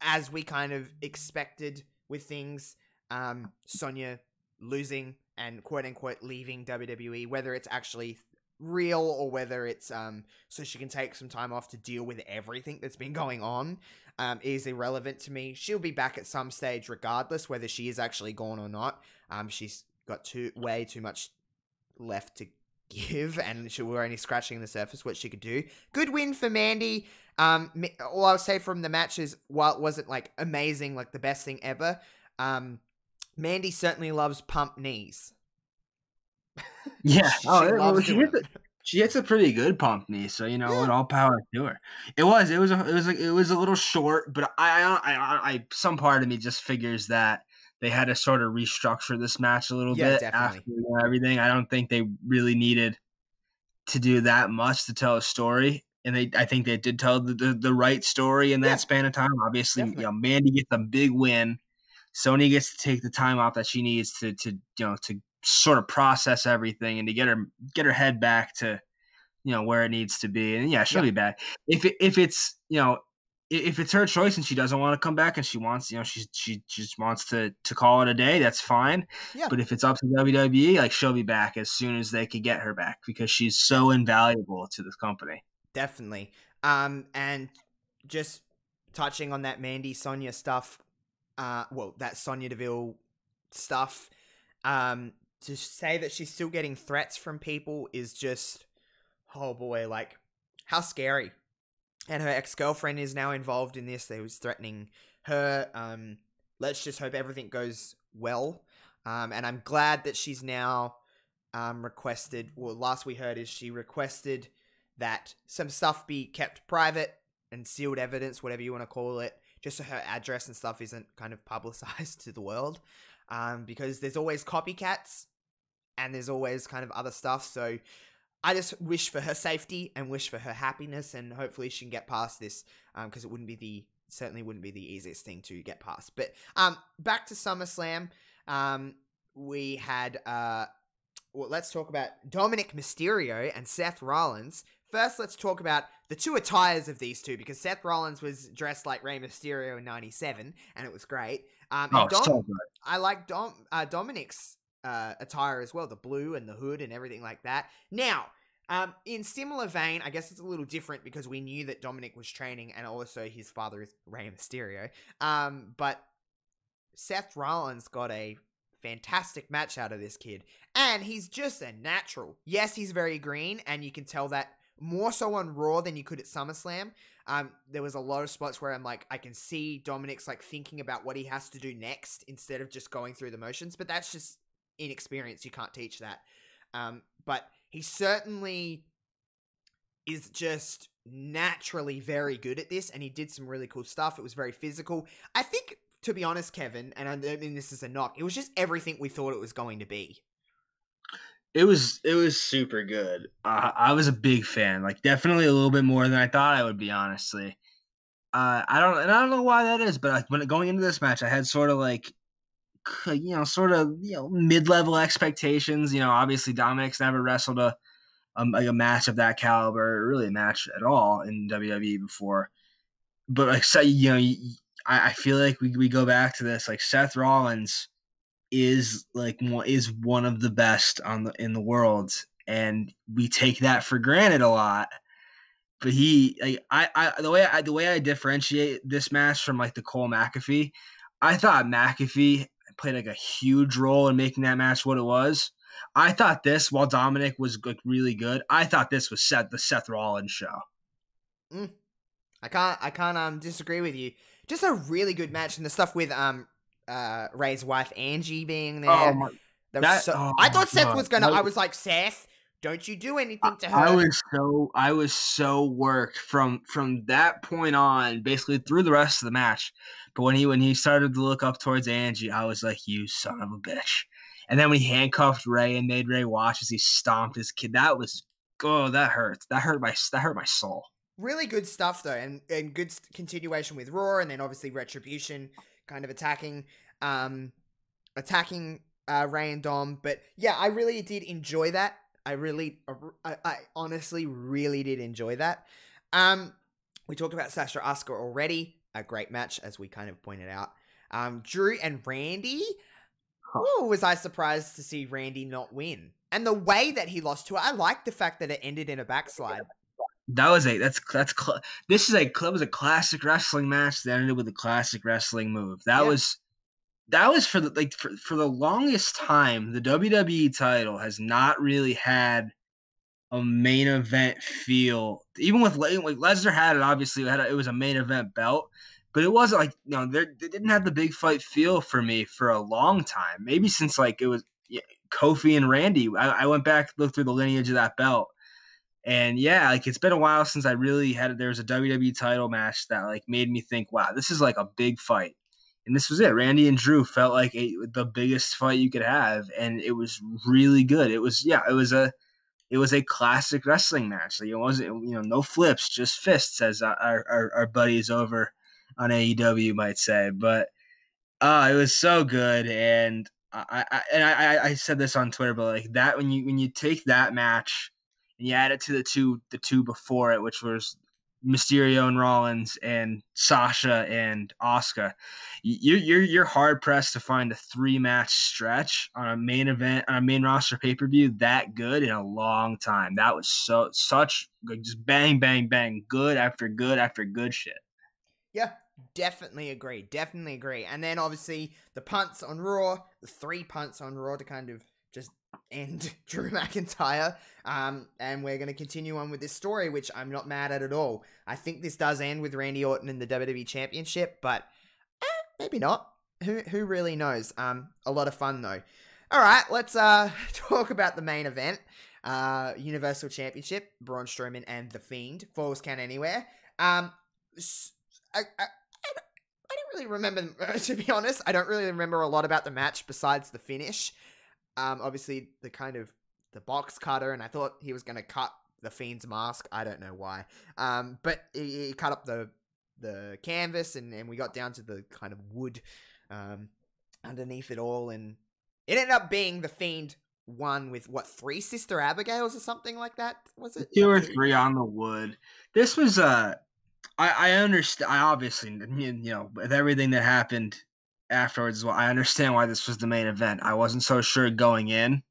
as we kind of expected with things, um, Sonya losing and quote unquote leaving WWE, whether it's actually real or whether it's um so she can take some time off to deal with everything that's been going on um is irrelevant to me. She'll be back at some stage regardless whether she is actually gone or not. Um she's got too way too much left to give and she we're only scratching the surface what she could do. Good win for mandy. Um all i'll say from the match is while it wasn't like amazing like the best thing ever um mandy certainly loves pump knees Yeah. <laughs> She Oh, loves she hits a, she hits a pretty good pump knee, so you know Yeah. what? All power to her. It was. It was. A, it was. Like, it was a little short, but I, I, I, I, I, some part of me just figures that they had to sort of restructure this match a little Yeah, bit definitely. after everything. I don't think they really needed to do that much to tell a story. And they, I think they did tell the, the, the right story in that Yeah. span of time. Obviously, you know, Mandy gets a big win. Sonya gets to take the time off that she needs to, to you know, to sort of process everything and to get her get her head back to you know where it needs to be, and yeah, she'll Yeah. be back. If it, if it's you know if it's her choice and she doesn't want to come back and she wants you know she she just wants to to call it a day, that's fine. Yeah. But if it's up to WWE, like she'll be back as soon as they could get her back because she's so invaluable to this company. Definitely. Um, and just touching on that Mandy Sonya stuff, uh, well, that Sonya Deville stuff, um, to say that she's still getting threats from people is just, oh boy, like, how scary. And her ex girlfriend is now involved in this. They was threatening her. Um, let's just hope everything goes well. Um, and I'm glad that she's now um, requested. Well, last we heard is she requested that some stuff be kept private and sealed evidence, whatever you want to call it, just so her address and stuff isn't kind of publicized <laughs> to the world. Um, because there's always copycats and there's always kind of other stuff. So I just wish for her safety and wish for her happiness, and hopefully she can get past this because it wouldn't be the certainly wouldn't be the easiest thing to get past. But um, back to SummerSlam, um, we had uh, well, let's talk about Dominic Mysterio and Seth Rollins. First, let's talk about the two attires of these two because Seth Rollins was dressed like Rey Mysterio in '97, and it was great. Um, Oh, Dom- so good. I like Dom uh, Dominic's uh, attire as well, the blue and the hood and everything like that. Now, um, in similar vein, I guess it's a little different because we knew that Dominic was training, and also his father is Rey Mysterio. Um, but Seth Rollins got a fantastic match out of this kid, and he's just a natural. Yes, he's very green, and you can tell that more so on Raw than you could at SummerSlam. Um, there was a lot of spots where I'm like, I can see Dominic's like thinking about what he has to do next instead of just going through the motions, but that's just inexperience. You can't teach that. Um, but he certainly is just naturally very good at this, and he did some really cool stuff. It was very physical. I think, to be honest, Kevin, and I mean this is a knock, it was just everything we thought it was going to be. It was it was super good. I was a big fan, like definitely a little bit more than I thought I would be. Honestly, uh, I don't and I don't know why that is, but like when going into this match, I had sort of like you know sort of you know mid level expectations. You know, obviously Dominic's never wrestled a um, like a match of that caliber, really a match at all in WWE before. But like so, you know, I, I feel like we we go back to this like Seth Rollins is like is one of the best on the in the world and we take that for granted a lot. But he like, I, I the way I the way I differentiate this match from like the Cole McAfee I thought McAfee played like a huge role in making that match what it was. I thought this while Dominic was like really good I thought this was Seth the Seth Rollins show. I can't I can't um disagree with you. Just a really good match and the stuff with um uh Rey's wife Angie being there. oh my that so, oh I thought Seth God. was gonna I was like, Seth, don't you do anything to her. I was so I was so worked from from that point on, basically through the rest of the match. But when he when he started to look up towards Angie, I was like, "You son of a bitch!" And then when he handcuffed Rey and made Rey watch as he stomped his kid, that was oh that hurt. That hurt my that hurt my soul. really good stuff though and and good continuation with raw and then obviously retribution kind of attacking um attacking uh rey and dom but yeah i really did enjoy that. I really i, I honestly really did enjoy that. Um we talked about sasha Asuka already a great match as we kind of pointed out. Um drew and randy? Ooh, was i surprised to see randy not win? And the way that he lost to it i like the fact that it ended in a backslide That was a that's that's cl- this is a that was a classic wrestling match that ended with a classic wrestling move. That Yeah. was that was for the like for, for the longest time the WWE title has not really had a main event feel. Even with like Lesnar had it obviously it, had a, it was a main event belt, but it wasn't like you know they didn't have the big fight feel for me for a long time. Maybe since like it was yeah, Kofi and Randy. I, I went back looked through the lineage of that belt. And yeah, like it's been a while since I really had there was a WWE title match that like made me think, wow, this is like a big fight. And this was it. Randy and Drew felt like a, the biggest fight you could have, and it was really good. It was yeah, it was a it was a classic wrestling match. Like it wasn't you know no flips, just fists, as our our, our buddies over on AEW might say. But uh, it was so good, and I, I and I, I- I said this on Twitter, but like that when you when you take that match and you add it to the two the two before it, which was Mysterio and Rollins and Sasha and Asuka, you're you're you're hard pressed to find a three match stretch on a main event on a main roster pay per view that good in a long time. That was so such just bang bang bang good after good after good shit. Yeah, definitely agree. Definitely agree. And then obviously the punts on Raw, the three punts on Raw to kind of just end <laughs> Drew McIntyre. Um, and we're going to continue on with this story, which I'm not mad at at all. I think this does end with Randy Orton in the WWE Championship, but eh, maybe not. Who who really knows? Um, a lot of fun though. All right, let's uh <laughs> talk about the main event. Uh, Universal Championship, Braun Strowman and The Fiend. Falls count anywhere. Um, I, I, I don't really remember, <laughs> to be honest. I don't really remember a lot about the match besides the finish. Um, obviously the kind of the box cutter, and I thought he was gonna cut the fiend's mask. I don't know why. Um, but he, he cut up the the canvas, and and we got down to the kind of wood, um, underneath it all, and it ended up being the fiend one with what three sister Abigails or something like that. Was it two or three on the wood. This was uh I I understand. I obviously you know with everything that happened afterwards. as Well, I understand why this was the main event. I wasn't so sure going in,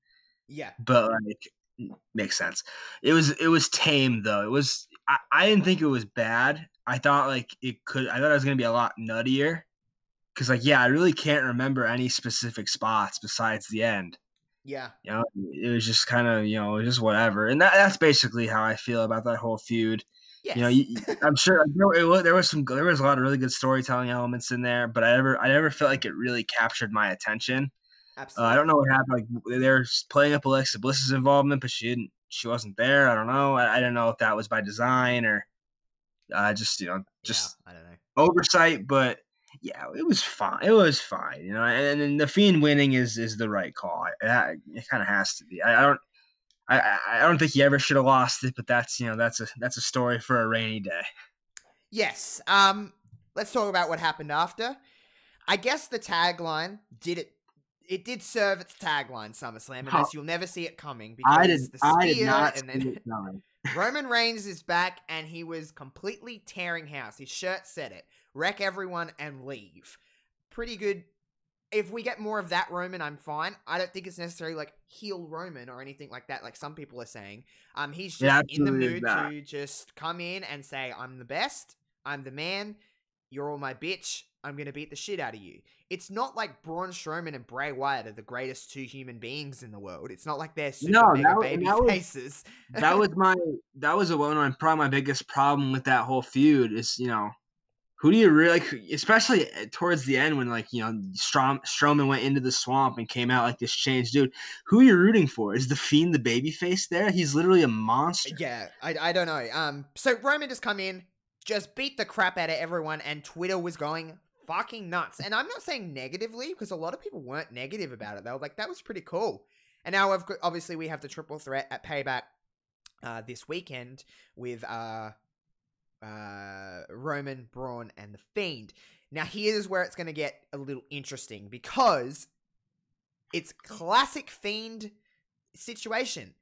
Yeah, but like makes sense. It was it was tame though. It was I, I didn't think it was bad. I thought like it could. I thought it was gonna be a lot nuttier. Cause like yeah, I really can't remember any specific spots besides the end yeah, you know, it was just kind of, you know, just whatever. And that, that's basically how I feel about that whole feud. Yes. You know, you, I'm sure you know, it, wa- there was some, there was a lot of really good storytelling elements in there, but I never, I never felt like it really captured my attention. Uh, absolutely. I don't know what happened. Like they were s- playing up Alexa Bliss's involvement, but she didn't, she wasn't there. I don't know. I, I don't know if that was by design or uh, just, you know, just yeah, I don't know. oversight, but yeah, it was fine. It was fine, you know. And, and the fiend winning is is the right call. It, it kind of has to be. I, I don't. I, I- don't think he ever should have lost it, but that's you know that's a that's a story for a rainy day. Yes. Um, let's talk about what happened after. I guess the tagline did it. It did serve its tagline, SummerSlam, that's you'll never see it coming because I did the I did not and then. <laughs> Roman Reigns is back and he was completely tearing house. His shirt said it. Wreck everyone and leave. Pretty good. If we get more of that Roman, I'm fine. I don't think it's necessarily like heel Roman or anything like that, like some people are saying. Um, he's just in the mood that. to just come in and say, "I'm the best. I'm the man. You're all my bitch. I'm gonna beat the shit out of you." It's not like Braun Strowman and Bray Wyatt are the greatest two human beings in the world. It's not like they're super No, mega that baby that was- faces. That was <laughs> my that was a one of my probably my biggest problem with that whole feud is you know who do you really like, especially eh, towards the end when like you know Strom, Strowman went into the swamp and came out like this changed dude. Who are you rooting for? Is the fiend the baby face there? He's literally a monster. Yeah, I, I don't know. Um, so Roman just come in, just beat the crap out of everyone, and Twitter was going fucking nuts. And I'm not saying negatively because a lot of people weren't negative about it. They were like, "That was pretty cool." And now, cour- obviously, we have the triple threat at Payback uh, this weekend with uh, uh, Roman, Braun, and the Fiend. Now, here's where it's going to get a little interesting because it's classic Fiend situation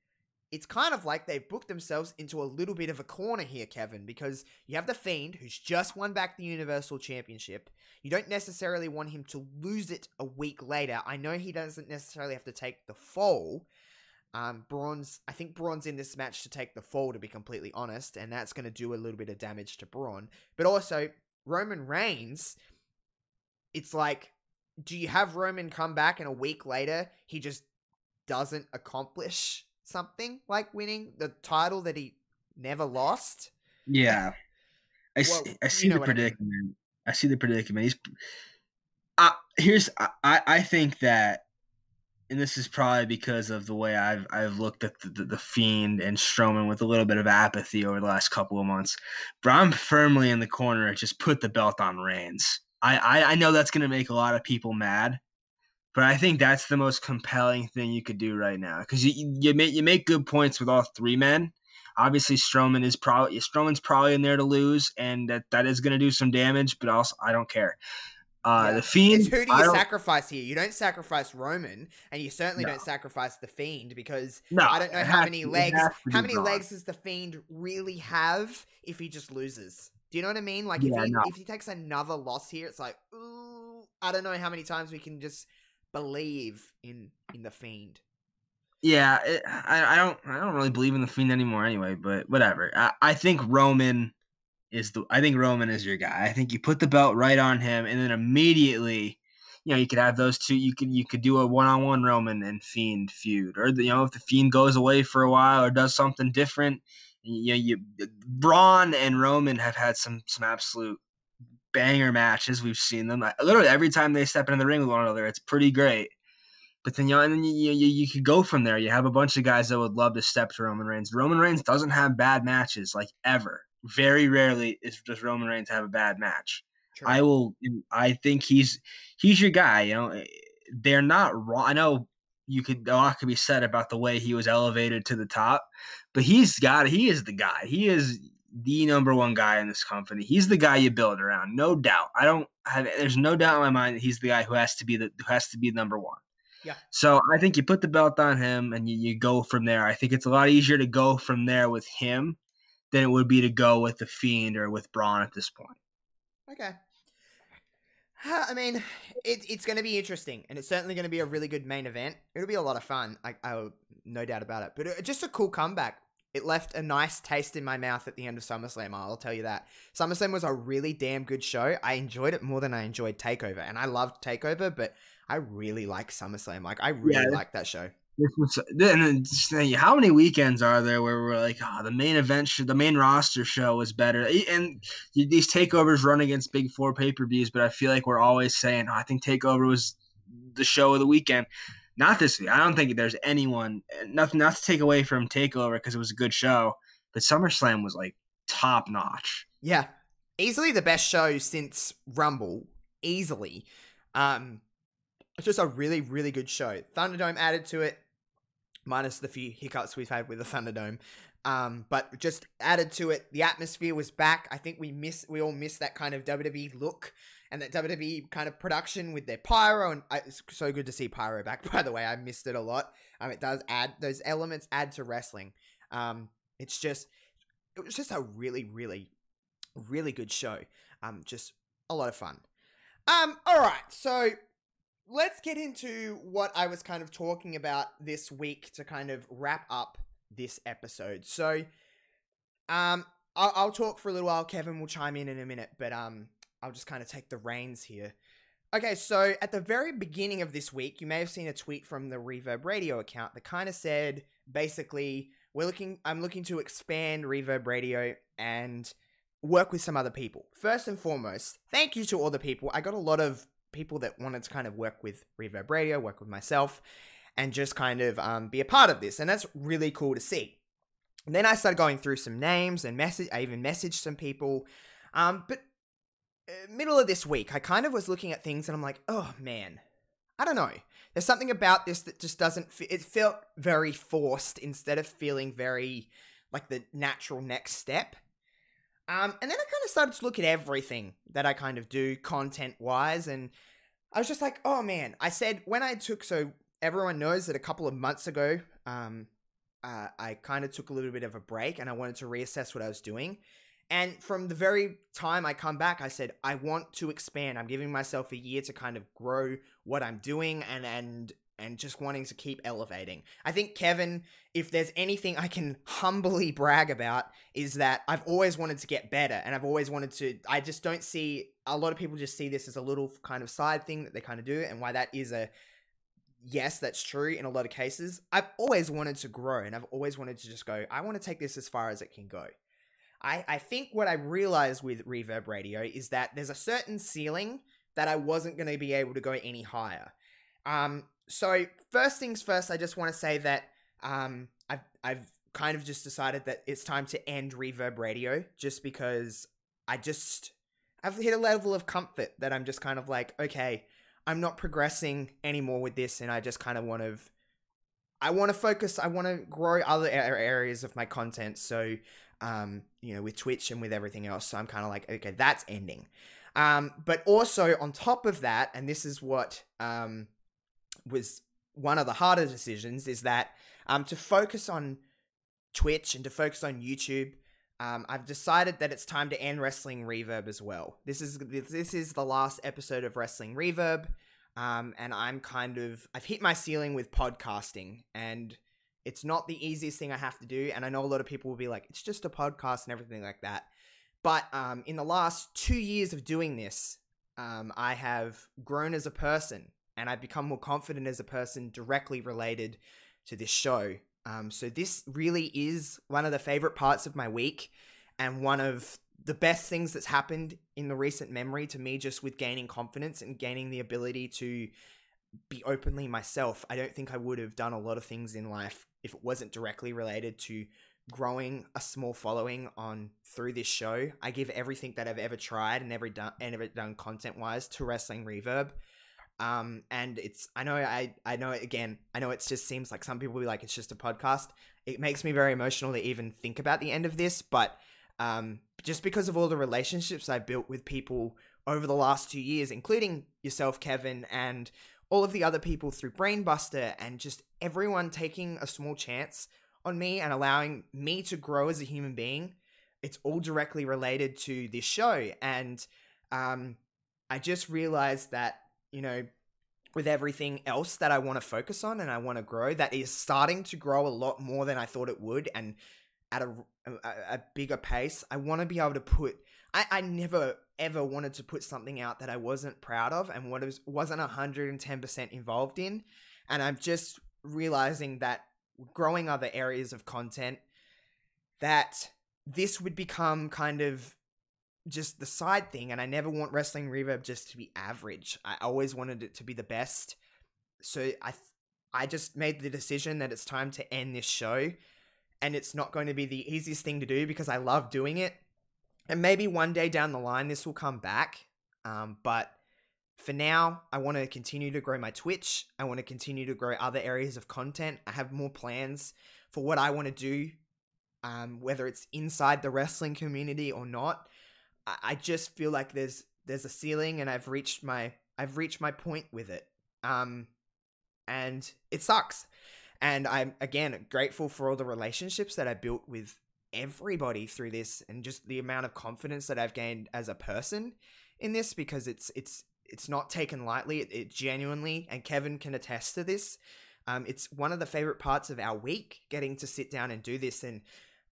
it's kind of like they've booked themselves into a little bit of a corner here, Kevin, because you have the Fiend, who's just won back the Universal Championship. You don't necessarily want him to lose it a week later. I know he doesn't necessarily have to take the fall. Um, Braun's, I think Braun's in this match to take the fall, to be completely honest, and that's going to do a little bit of damage to Braun. But also, Roman Reigns, it's like, do you have Roman come back and a week later he just doesn't accomplish something like winning the title that he never lost? Yeah, I see, I see the what I mean. predicament. I see the predicament. He's. Uh, here's I, I I think that, and this is probably because of the way I've I've looked at the, the, the fiend and Strowman with a little bit of apathy over the last couple of months, but I'm firmly in the corner. Just put the belt on Reigns. I I, I know that's gonna make a lot of people mad. But I think that's the most compelling thing you could do right now because you, you you make you make good points with all three men, obviously Strowman is probably Strowman's probably in there to lose, and that that is going to do some damage. But also, I don't care. Uh, Yeah. The Fiend. It's who do I you sacrifice here? You don't sacrifice Roman, and you certainly No. don't sacrifice the Fiend because No, I don't know how many to- legs. How many Braun. legs does the Fiend really have if he just loses? Do you know what I mean? Like Yeah, if he no. if he takes another loss here, it's like, ooh, I don't know how many times we can just believe in in the Fiend. Yeah, it, I, I don't I don't really believe in the Fiend anymore anyway, but whatever. I, I think Roman is the I think Roman is your guy. I think you put the belt right on him and then immediately you know, you could have those two you could you could do a one on one Roman and Fiend feud. Or the, you know, if the Fiend goes away for a while or does something different, you know, you Braun and Roman have had some some absolute banger matches. We've seen them. I- Literally every time they step into the ring with one another, it's pretty great. But then you know, and then you, you you could go from there. You have a bunch of guys that would love to step to Roman Reigns. Roman Reigns doesn't have bad matches like ever. Very rarely is does Roman Reigns have a bad match. I will. I think he's he's your guy. You know, they're not wrong. I know you could a lot could be said about the way he was elevated to the top, but he's got he is the guy. He is the number one guy in this company. He's the guy you build around, no doubt. I don't have. There's no doubt in my mind that he's the guy who has to be the who has to be number one. Yeah. So I think you put the belt on him and you, you go from there. I think it's a lot easier to go from there with him than it would be to go with the Fiend or with Braun at this point. Okay. I mean, it, it's going to be interesting, and it's certainly going to be a really good main event. It'll be a lot of fun, I, I no doubt about it. But it, just a cool comeback. It left a nice taste in my mouth at the end of SummerSlam. I'll tell you that. SummerSlam was a really damn good show. I enjoyed it more than I enjoyed Takeover, and I loved Takeover, but I really like SummerSlam. Like I really Yeah. like that show. This was then how many weekends are there where we're like, oh, the main event, the main roster show was better, and these takeovers run against big four pay per views, but I feel like we're always saying, oh, I think takeover was the show of the weekend. Not this week. I don't think there's anyone. Nothing. Not to take away from Takeover because it was a good show, but SummerSlam was like top notch. Yeah. Easily the best show since Rumble. Easily. Um it's just a really, really good show. Thunderdome added to it, minus the few hiccups we've had with the Thunderdome. Um, but just added to it. The atmosphere was back. I think we miss we all miss that kind of WWE look and that WWE kind of production with their pyro and I, it's so good to see pyro back <laughs> by the way. I missed it a lot. Um it does add those elements add to wrestling. Um it's just it was just a really, really really good show. Um, just a lot of fun. Um, all right, so let's get into what I was kind of talking about this week to kind of wrap up this episode. So, um, I'll, I'll talk for a little while. Kevin will chime in in a minute, but um, I'll just kind of take the reins here. Okay, so at the very beginning of this week, you may have seen a tweet from the Reverb Radio account that kind of said basically, we're looking, I'm looking to expand Reverb Radio and work with some other people. First and foremost, thank you to all the people. I got a lot of people that wanted to kind of work with Reverb Radio, work with myself, and just kind of um, be a part of this. And that's really cool to see. And then I started going through some names and message. I even messaged some people. Um, but uh, middle of this week, I kind of was looking at things and I'm like, oh man, I don't know. There's something about this that just doesn't. Fe- it felt very forced instead of feeling very like the natural next step. Um, and then I kind of started to look at everything that I kind of do content wise, and I was just like, oh man. I said when I took so everyone knows that a couple of months ago, um, uh, I kind of took a little bit of a break and I wanted to reassess what I was doing. And from the very time I come back, I said I want to expand. I'm giving myself a year to kind of grow what I'm doing and and and just wanting to keep elevating. I think Kevin, if there's anything I can humbly brag about, is that I've always wanted to get better and I've always wanted to. I just don't see a lot of people just see this as a little kind of side thing that they kind of do, and why that is a yes, that's true in a lot of cases. I've always wanted to grow and I've always wanted to just go, I want to take this as far as it can go. I, I think what I realized with Reverb Radio is that there's a certain ceiling that I wasn't going to be able to go any higher. Um, so first things first, I just want to say that um, I've I've kind of just decided that it's time to end Reverb Radio, just because I just I've hit a level of comfort that I'm just kind of like, okay, I'm not progressing anymore with this, and I just kind of want to. I want to focus. I want to grow other areas of my content. So, um, you know, with Twitch and with everything else, so I'm kind of like, okay, that's ending. Um, but also on top of that, and this is what um, was one of the harder decisions, is that um, to focus on Twitch and to focus on YouTube. Um, I've decided that it's time to end Wrestling Reverb as well. This is this is the last episode of Wrestling Reverb, um, and I'm kind of I've hit my ceiling with podcasting, and it's not the easiest thing I have to do. And I know a lot of people will be like, it's just a podcast and everything like that. But um, in the last two years of doing this, um, I have grown as a person, and I've become more confident as a person directly related to this show. Um, so this really is one of the favorite parts of my week, and one of the best things that's happened in the recent memory to me, just with gaining confidence and gaining the ability to be openly myself. I don't think I would have done a lot of things in life if it wasn't directly related to growing a small following on through this show. I give everything that I've ever tried and ever done and ever done content wise to Wrestling Reverb. Um, and it's I know I I know again I know it just seems like some people will be like it's just a podcast. It makes me very emotional to even think about the end of this, but um, just because of all the relationships I built with people over the last two years, including yourself, Kevin, and all of the other people through Brainbuster, and just everyone taking a small chance on me and allowing me to grow as a human being. It's all directly related to this show, and um, I just realized that you know, with everything else that I want to focus on and I want to grow, that is starting to grow a lot more than I thought it would, and at a, a, a bigger pace. I want to be able to put. I, I never ever wanted to put something out that I wasn't proud of and what was wasn't hundred and ten percent involved in, and I'm just realizing that growing other areas of content that this would become kind of just the side thing and I never want wrestling reverb just to be average. I always wanted it to be the best. So I I just made the decision that it's time to end this show and it's not going to be the easiest thing to do because I love doing it. And maybe one day down the line this will come back. Um, but for now, I want to continue to grow my Twitch. I want to continue to grow other areas of content. I have more plans for what I want to do, um, whether it's inside the wrestling community or not. I just feel like there's there's a ceiling and I've reached my I've reached my point with it. Um and it sucks. And I'm again grateful for all the relationships that I built with everybody through this and just the amount of confidence that I've gained as a person in this because it's it's it's not taken lightly. It, it genuinely and Kevin can attest to this. Um, it's one of the favorite parts of our week getting to sit down and do this and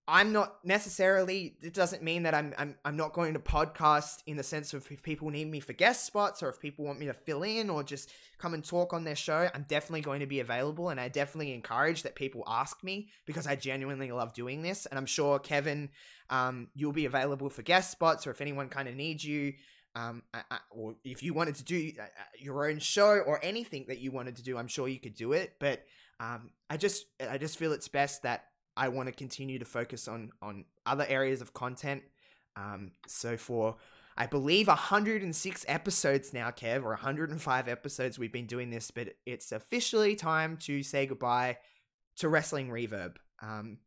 I'm not necessarily. It doesn't mean that I'm, I'm I'm not going to podcast in the sense of if people need me for guest spots or if people want me to fill in or just come and talk on their show. I'm definitely going to be available, and I definitely encourage that people ask me because I genuinely love doing this. And I'm sure Kevin, um, you'll be available for guest spots, or if anyone kind of needs you, um, I, I, or if you wanted to do uh, uh, your own show or anything that you wanted to do, I'm sure you could do it. But um, I just I just feel it's best that I want to continue to focus on on other areas of content. Um, so for I believe 106 episodes now, Kev, or 105 episodes we've been doing this, but it's officially time to say goodbye to Wrestling Reverb. Um,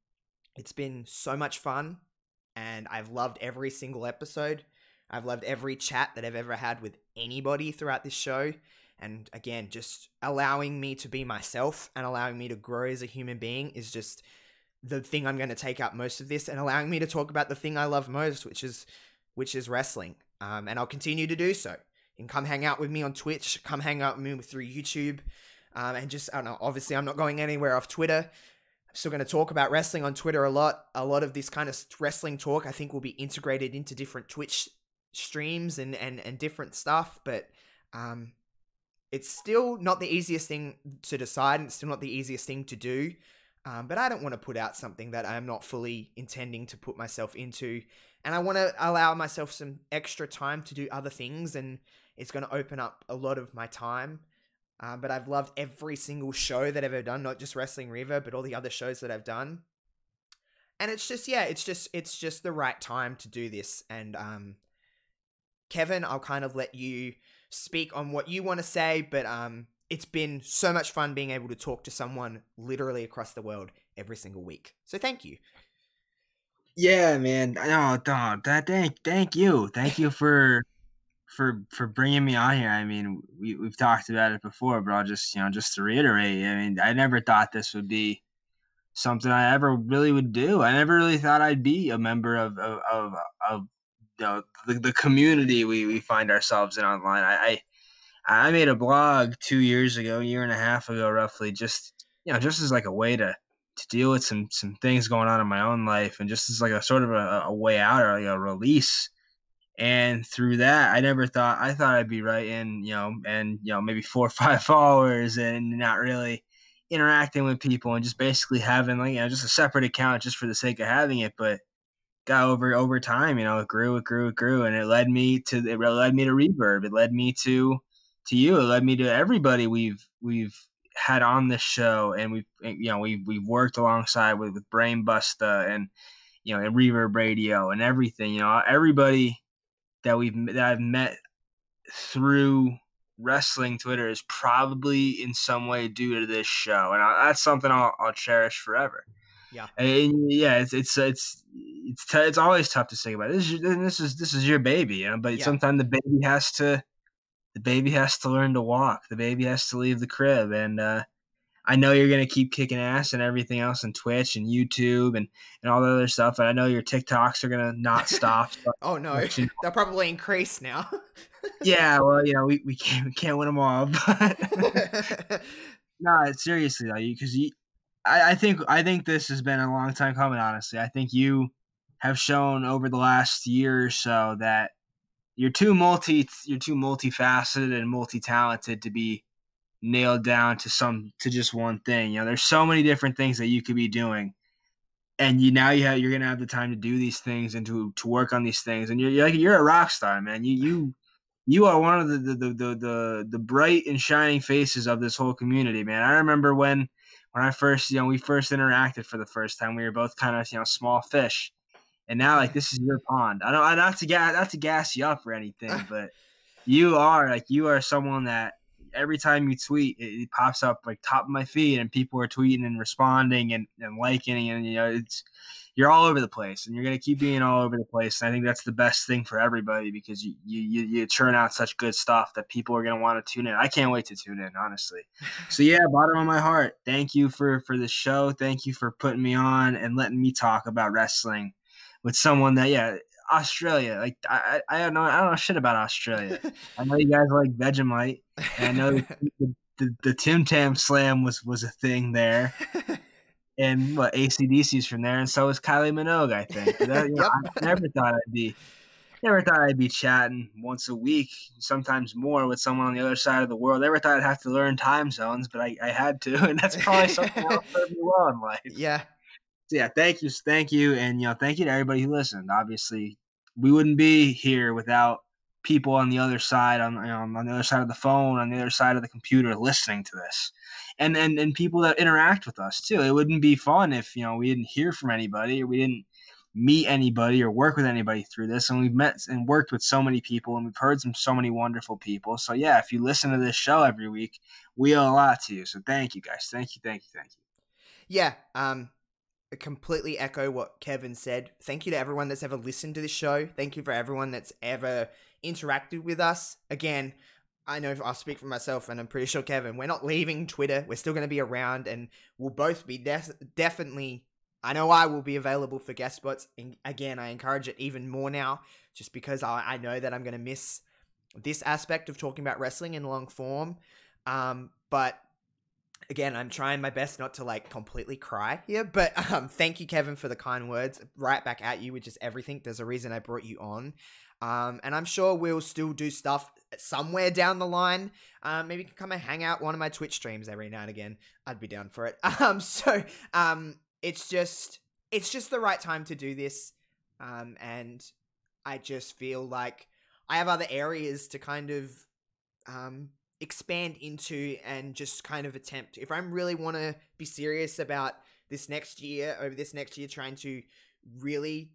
it's been so much fun, and I've loved every single episode. I've loved every chat that I've ever had with anybody throughout this show. And again, just allowing me to be myself and allowing me to grow as a human being is just the thing I'm going to take out most of this and allowing me to talk about the thing I love most, which is which is wrestling. Um, and I'll continue to do so. And come hang out with me on Twitch. Come hang out with me through YouTube. Um, and just I don't know. Obviously, I'm not going anywhere off Twitter. I'm still going to talk about wrestling on Twitter a lot. A lot of this kind of wrestling talk, I think, will be integrated into different Twitch streams and and and different stuff. But um, it's still not the easiest thing to decide. And it's still not the easiest thing to do. Um, but I don't want to put out something that I'm not fully intending to put myself into. And I want to allow myself some extra time to do other things. And it's going to open up a lot of my time. Uh, but I've loved every single show that I've ever done, not just Wrestling Reverb, but all the other shows that I've done. And it's just, yeah, it's just, it's just the right time to do this. And um, Kevin, I'll kind of let you speak on what you want to say, but um, it's been so much fun being able to talk to someone literally across the world every single week. So thank you. Yeah, man. Oh, dog. That thank thank you. Thank you for for for bringing me on here. I mean, we we've talked about it before, but I'll just you know just to reiterate. I mean, I never thought this would be something I ever really would do. I never really thought I'd be a member of of of, of you know, the, the community we, we find ourselves in online. I, I I made a blog two years ago, year and a half ago, roughly, just you know, just as like a way to to deal with some some things going on in my own life, and just as like a sort of a, a way out or like a release. And through that, I never thought I thought I'd be writing, you know, and you know maybe four or <laughs> five followers, and not really interacting with people, and just basically having like you know just a separate account just for the sake of having it. But got over over time, you know, it grew, it grew, it grew, and it led me to it led me to Reverb. It led me to to you. It led me to everybody we've we've had on this show, and we've you know we've we've worked alongside with with Brain Busta and you know and Reverb Radio and everything. You know, everybody that we've that I've met through wrestling Twitter is probably in some way due to this show, and I, that's something I'll, I'll cherish forever. Yeah, and yeah, it's it's it's it's t- it's always tough to say about. This is this is this is your baby, you know. But Yeah. sometimes the baby has to the baby has to learn to walk. The baby has to leave the crib, and uh, I know you're gonna keep kicking ass and everything else on Twitch and YouTube and and all the other stuff. And I know your TikToks are gonna not <laughs> stop. Oh no, you know. they'll probably increase now. <laughs> yeah, well, you know, we, we can't we can't win them all, <laughs> but No, seriously though, because you, I, I think I think this has been a long time coming. Honestly, I think you have shown over the last year or so that you're too multi, you're too multifaceted and multi-talented to be nailed down to some to just one thing. You know, there's so many different things that you could be doing, and you now you have you're gonna have the time to do these things and to to work on these things, and you're you're like you're a rock star, man. You you you are one of the the, the the the the bright and shining faces of this whole community, man. I remember when when I first, you know, we first interacted for the first time, we were both kind of, you know, small fish. And now like this is your pond. I don't I not to gas not to gas you up or anything, <laughs> but you are like you are someone that every time you tweet it, it pops up like top of my feed and people are tweeting and responding and, and liking and you know it's you're all over the place and you're going to keep being all over the place. And i think that's the best thing for everybody because you you, you, you churn out such good stuff that people are going to want to tune in. I can't wait to tune in honestly. <laughs> So yeah bottom of my heart thank you for for the show. Thank you for putting me on and letting me talk about wrestling with someone that yeah australia like i i, don't know i don't know shit about australia i know you guys like vegemite and i know <laughs> the, the, the tim tam slam was was a thing there and what ACDC's from there, and so is Kylie Minogue, I think. That- you know, <laughs> Yep. I never thought I'd be, never thought I'd be chatting once a week, sometimes more, with someone on the other side of the world. Never thought I'd have to learn time zones, but I, I had to, <laughs> and that's probably something me well in life. yeah, So yeah, thank you, thank you, and you know, thank you to everybody who listened. Obviously, we wouldn't be here without people on the other side, on you know, on the other side of the phone, on the other side of the computer, listening to this, and and and people that interact with us too. It wouldn't be fun if you know we didn't hear from anybody or we didn't meet anybody or work with anybody through this. And we've met and worked with so many people, and we've heard from so many wonderful people. So yeah, if you listen to this show every week, we owe a lot to you. So thank you guys, thank you, thank you, thank you. yeah. Um, completely echo what Kevin said. Thank you to everyone that's ever listened to this show. Thank you for everyone that's ever interacted with us. Again, I know I'll speak for myself, and I'm pretty sure Kevin. We're not leaving Twitter. We're still going to be around, and we'll both be def- definitely. I know I will be available for guest spots. And again, I encourage it even more now, just because I, I know that I'm going to miss this aspect of talking about wrestling in long form. Um, but again, I'm trying my best not to like completely cry here. But um, thank you, Kevin, for the kind words. Right back at you, which is everything. There's a reason I brought you on. Um, and I'm sure we'll still do stuff somewhere down the line. Um, maybe you can come and hang out one of my Twitch streams every now and again. I'd be down for it. <laughs> Um, so um, it's just it's just the right time to do this. Um, and I just feel like I have other areas to kind of um, expand into and just kind of attempt. If I really want to be serious about this next year, over this next year, trying to really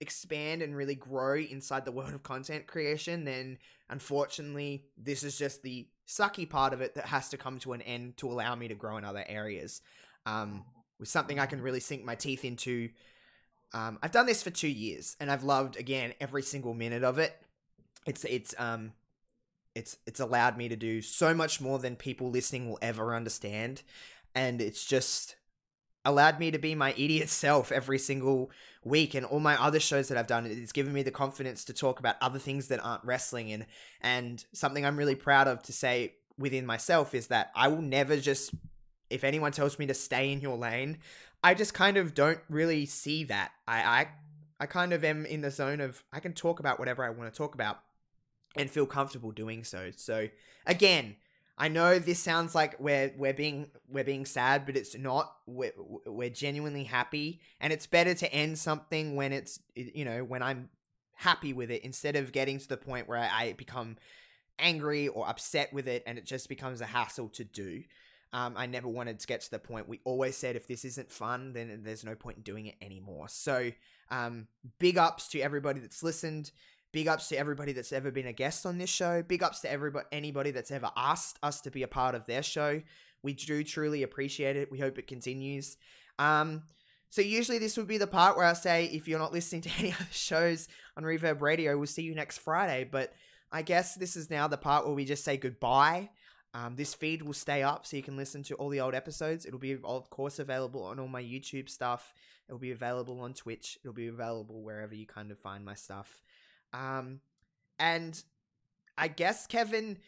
expand and really grow inside the world of content creation, then unfortunately, this is just the sucky part of it that has to come to an end to allow me to grow in other areas. Um, with something I can really sink my teeth into. Um, I've done this for two years and I've loved, again, every single minute of it it's it's um it's it's allowed me to do so much more than people listening will ever understand. And it's just allowed me to be my idiot <laughs> self every single week. And all my other shows that I've done it's given me the confidence to talk about other things that aren't wrestling. And and something I'm really proud of to say within myself is that I will never just if anyone tells me to stay in your lane I just kind of don't really see that. I I I kind of am in the zone of I can talk about whatever I want to talk about and feel comfortable doing so. So again, I know this sounds like we're we're being we're being sad, but it's not. We're we're genuinely happy, and it's better to end something when it's you know when I'm happy with it instead of getting to the point where I, become angry or upset with it, and it just becomes a hassle to do. Um, I never wanted to get to the point. We always said if this isn't fun, then there's no point in doing it anymore. So, um, big ups to everybody that's listened. Big ups to everybody that's ever been a guest on this show. Big ups to everybody, anybody that's ever asked us to be a part of their show. We do truly appreciate it. We hope it continues. Um, so usually this would be the part where I say, if you're not listening to <laughs> any other shows on Reverb Radio, we'll see you next Friday. But I guess this is now the part where we just say goodbye. Um, this feed will stay up so you can listen to all the old episodes. It'll be, of course, available on all my YouTube stuff. It'll be available on Twitch. It'll be available wherever you kind of find my stuff. Um, and I guess Kevin,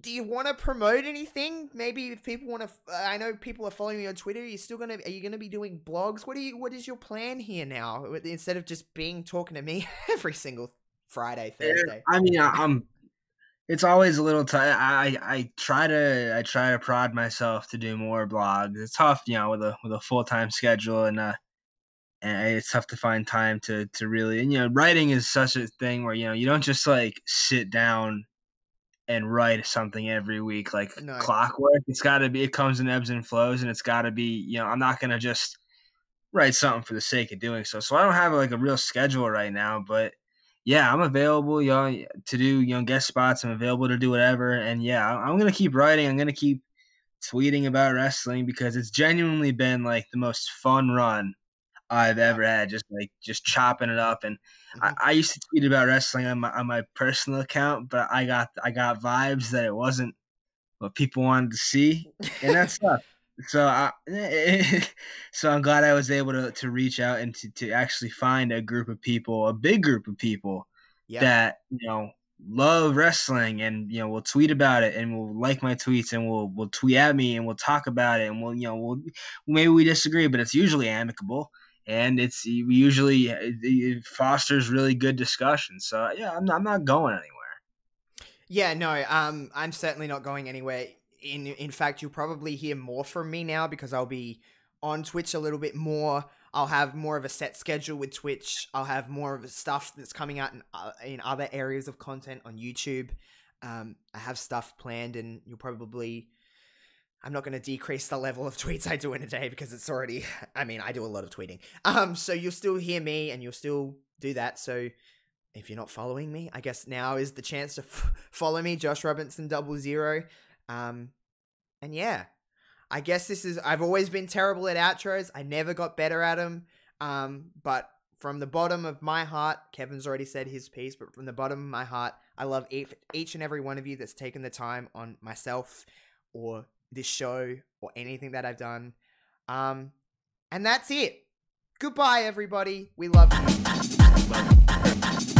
do you want to promote anything? Maybe if people want to, I know people are following you on Twitter. Are you still gonna? Are you gonna be doing blogs? What are you? What is your plan here now? Instead of just being talking to me <laughs> every single Friday, Thursday. I mean, I'm. It's always a little tight. I I try to I try to prod myself to do more blogs. It's tough, you know, with a with a full time schedule and uh and it's tough to find time to to really and you know writing is such a thing where you know you don't just like sit down and write something every week like no. clockwork. It's got to be it comes in ebbs and flows and it's got to be you know i'm not going to just write something for the sake of doing so. So i don't have like a real schedule right now but yeah i'm available you know to do you know guest spots. I'm available to do whatever and yeah i'm going to keep writing. I'm going to keep tweeting about wrestling because it's genuinely been like the most fun run I've ever had. Just like just chopping it up, and mm-hmm. I, I, used to tweet about wrestling on my on my personal account, but I got I got vibes that it wasn't what people wanted to see, and that's tough. <laughs> So I, <laughs> so I'm glad I was able to to reach out and to, to actually find a group of people, a big group of people yeah. that you know love wrestling and you know we'll tweet about it and we'll like my tweets and we'll we'll tweet at me and we'll talk about it and we'll you know we'll maybe we disagree but it's usually amicable and it's usually it fosters really good discussion. So yeah, I'm not, I'm not going anywhere. Yeah, no, um, I'm certainly not going anywhere. In in fact, you'll probably hear more from me now because I'll be on Twitch a little bit more. I'll have more of a set schedule with Twitch. I'll have more of stuff that's coming out in uh, in other areas of content on YouTube. Um, I have stuff planned, and you'll probably I'm not going to decrease the level of <laughs> tweets I do in a day because it's already, <laughs> I mean, I do a lot of tweeting. Um, so you'll still hear me and you'll still do that. So if you're not following me, I guess now is the chance to f- follow me, Josh Robinson double zero. Um, and yeah, I guess this is, I've always been terrible at outros. I never got better at them. Um, but from the bottom of my heart, Kevin's already said his piece, but from the bottom of my heart, I love each, each and every one of you that's taken the time on myself or this show or anything that I've done. Um, and that's it. Goodbye, everybody. We love you.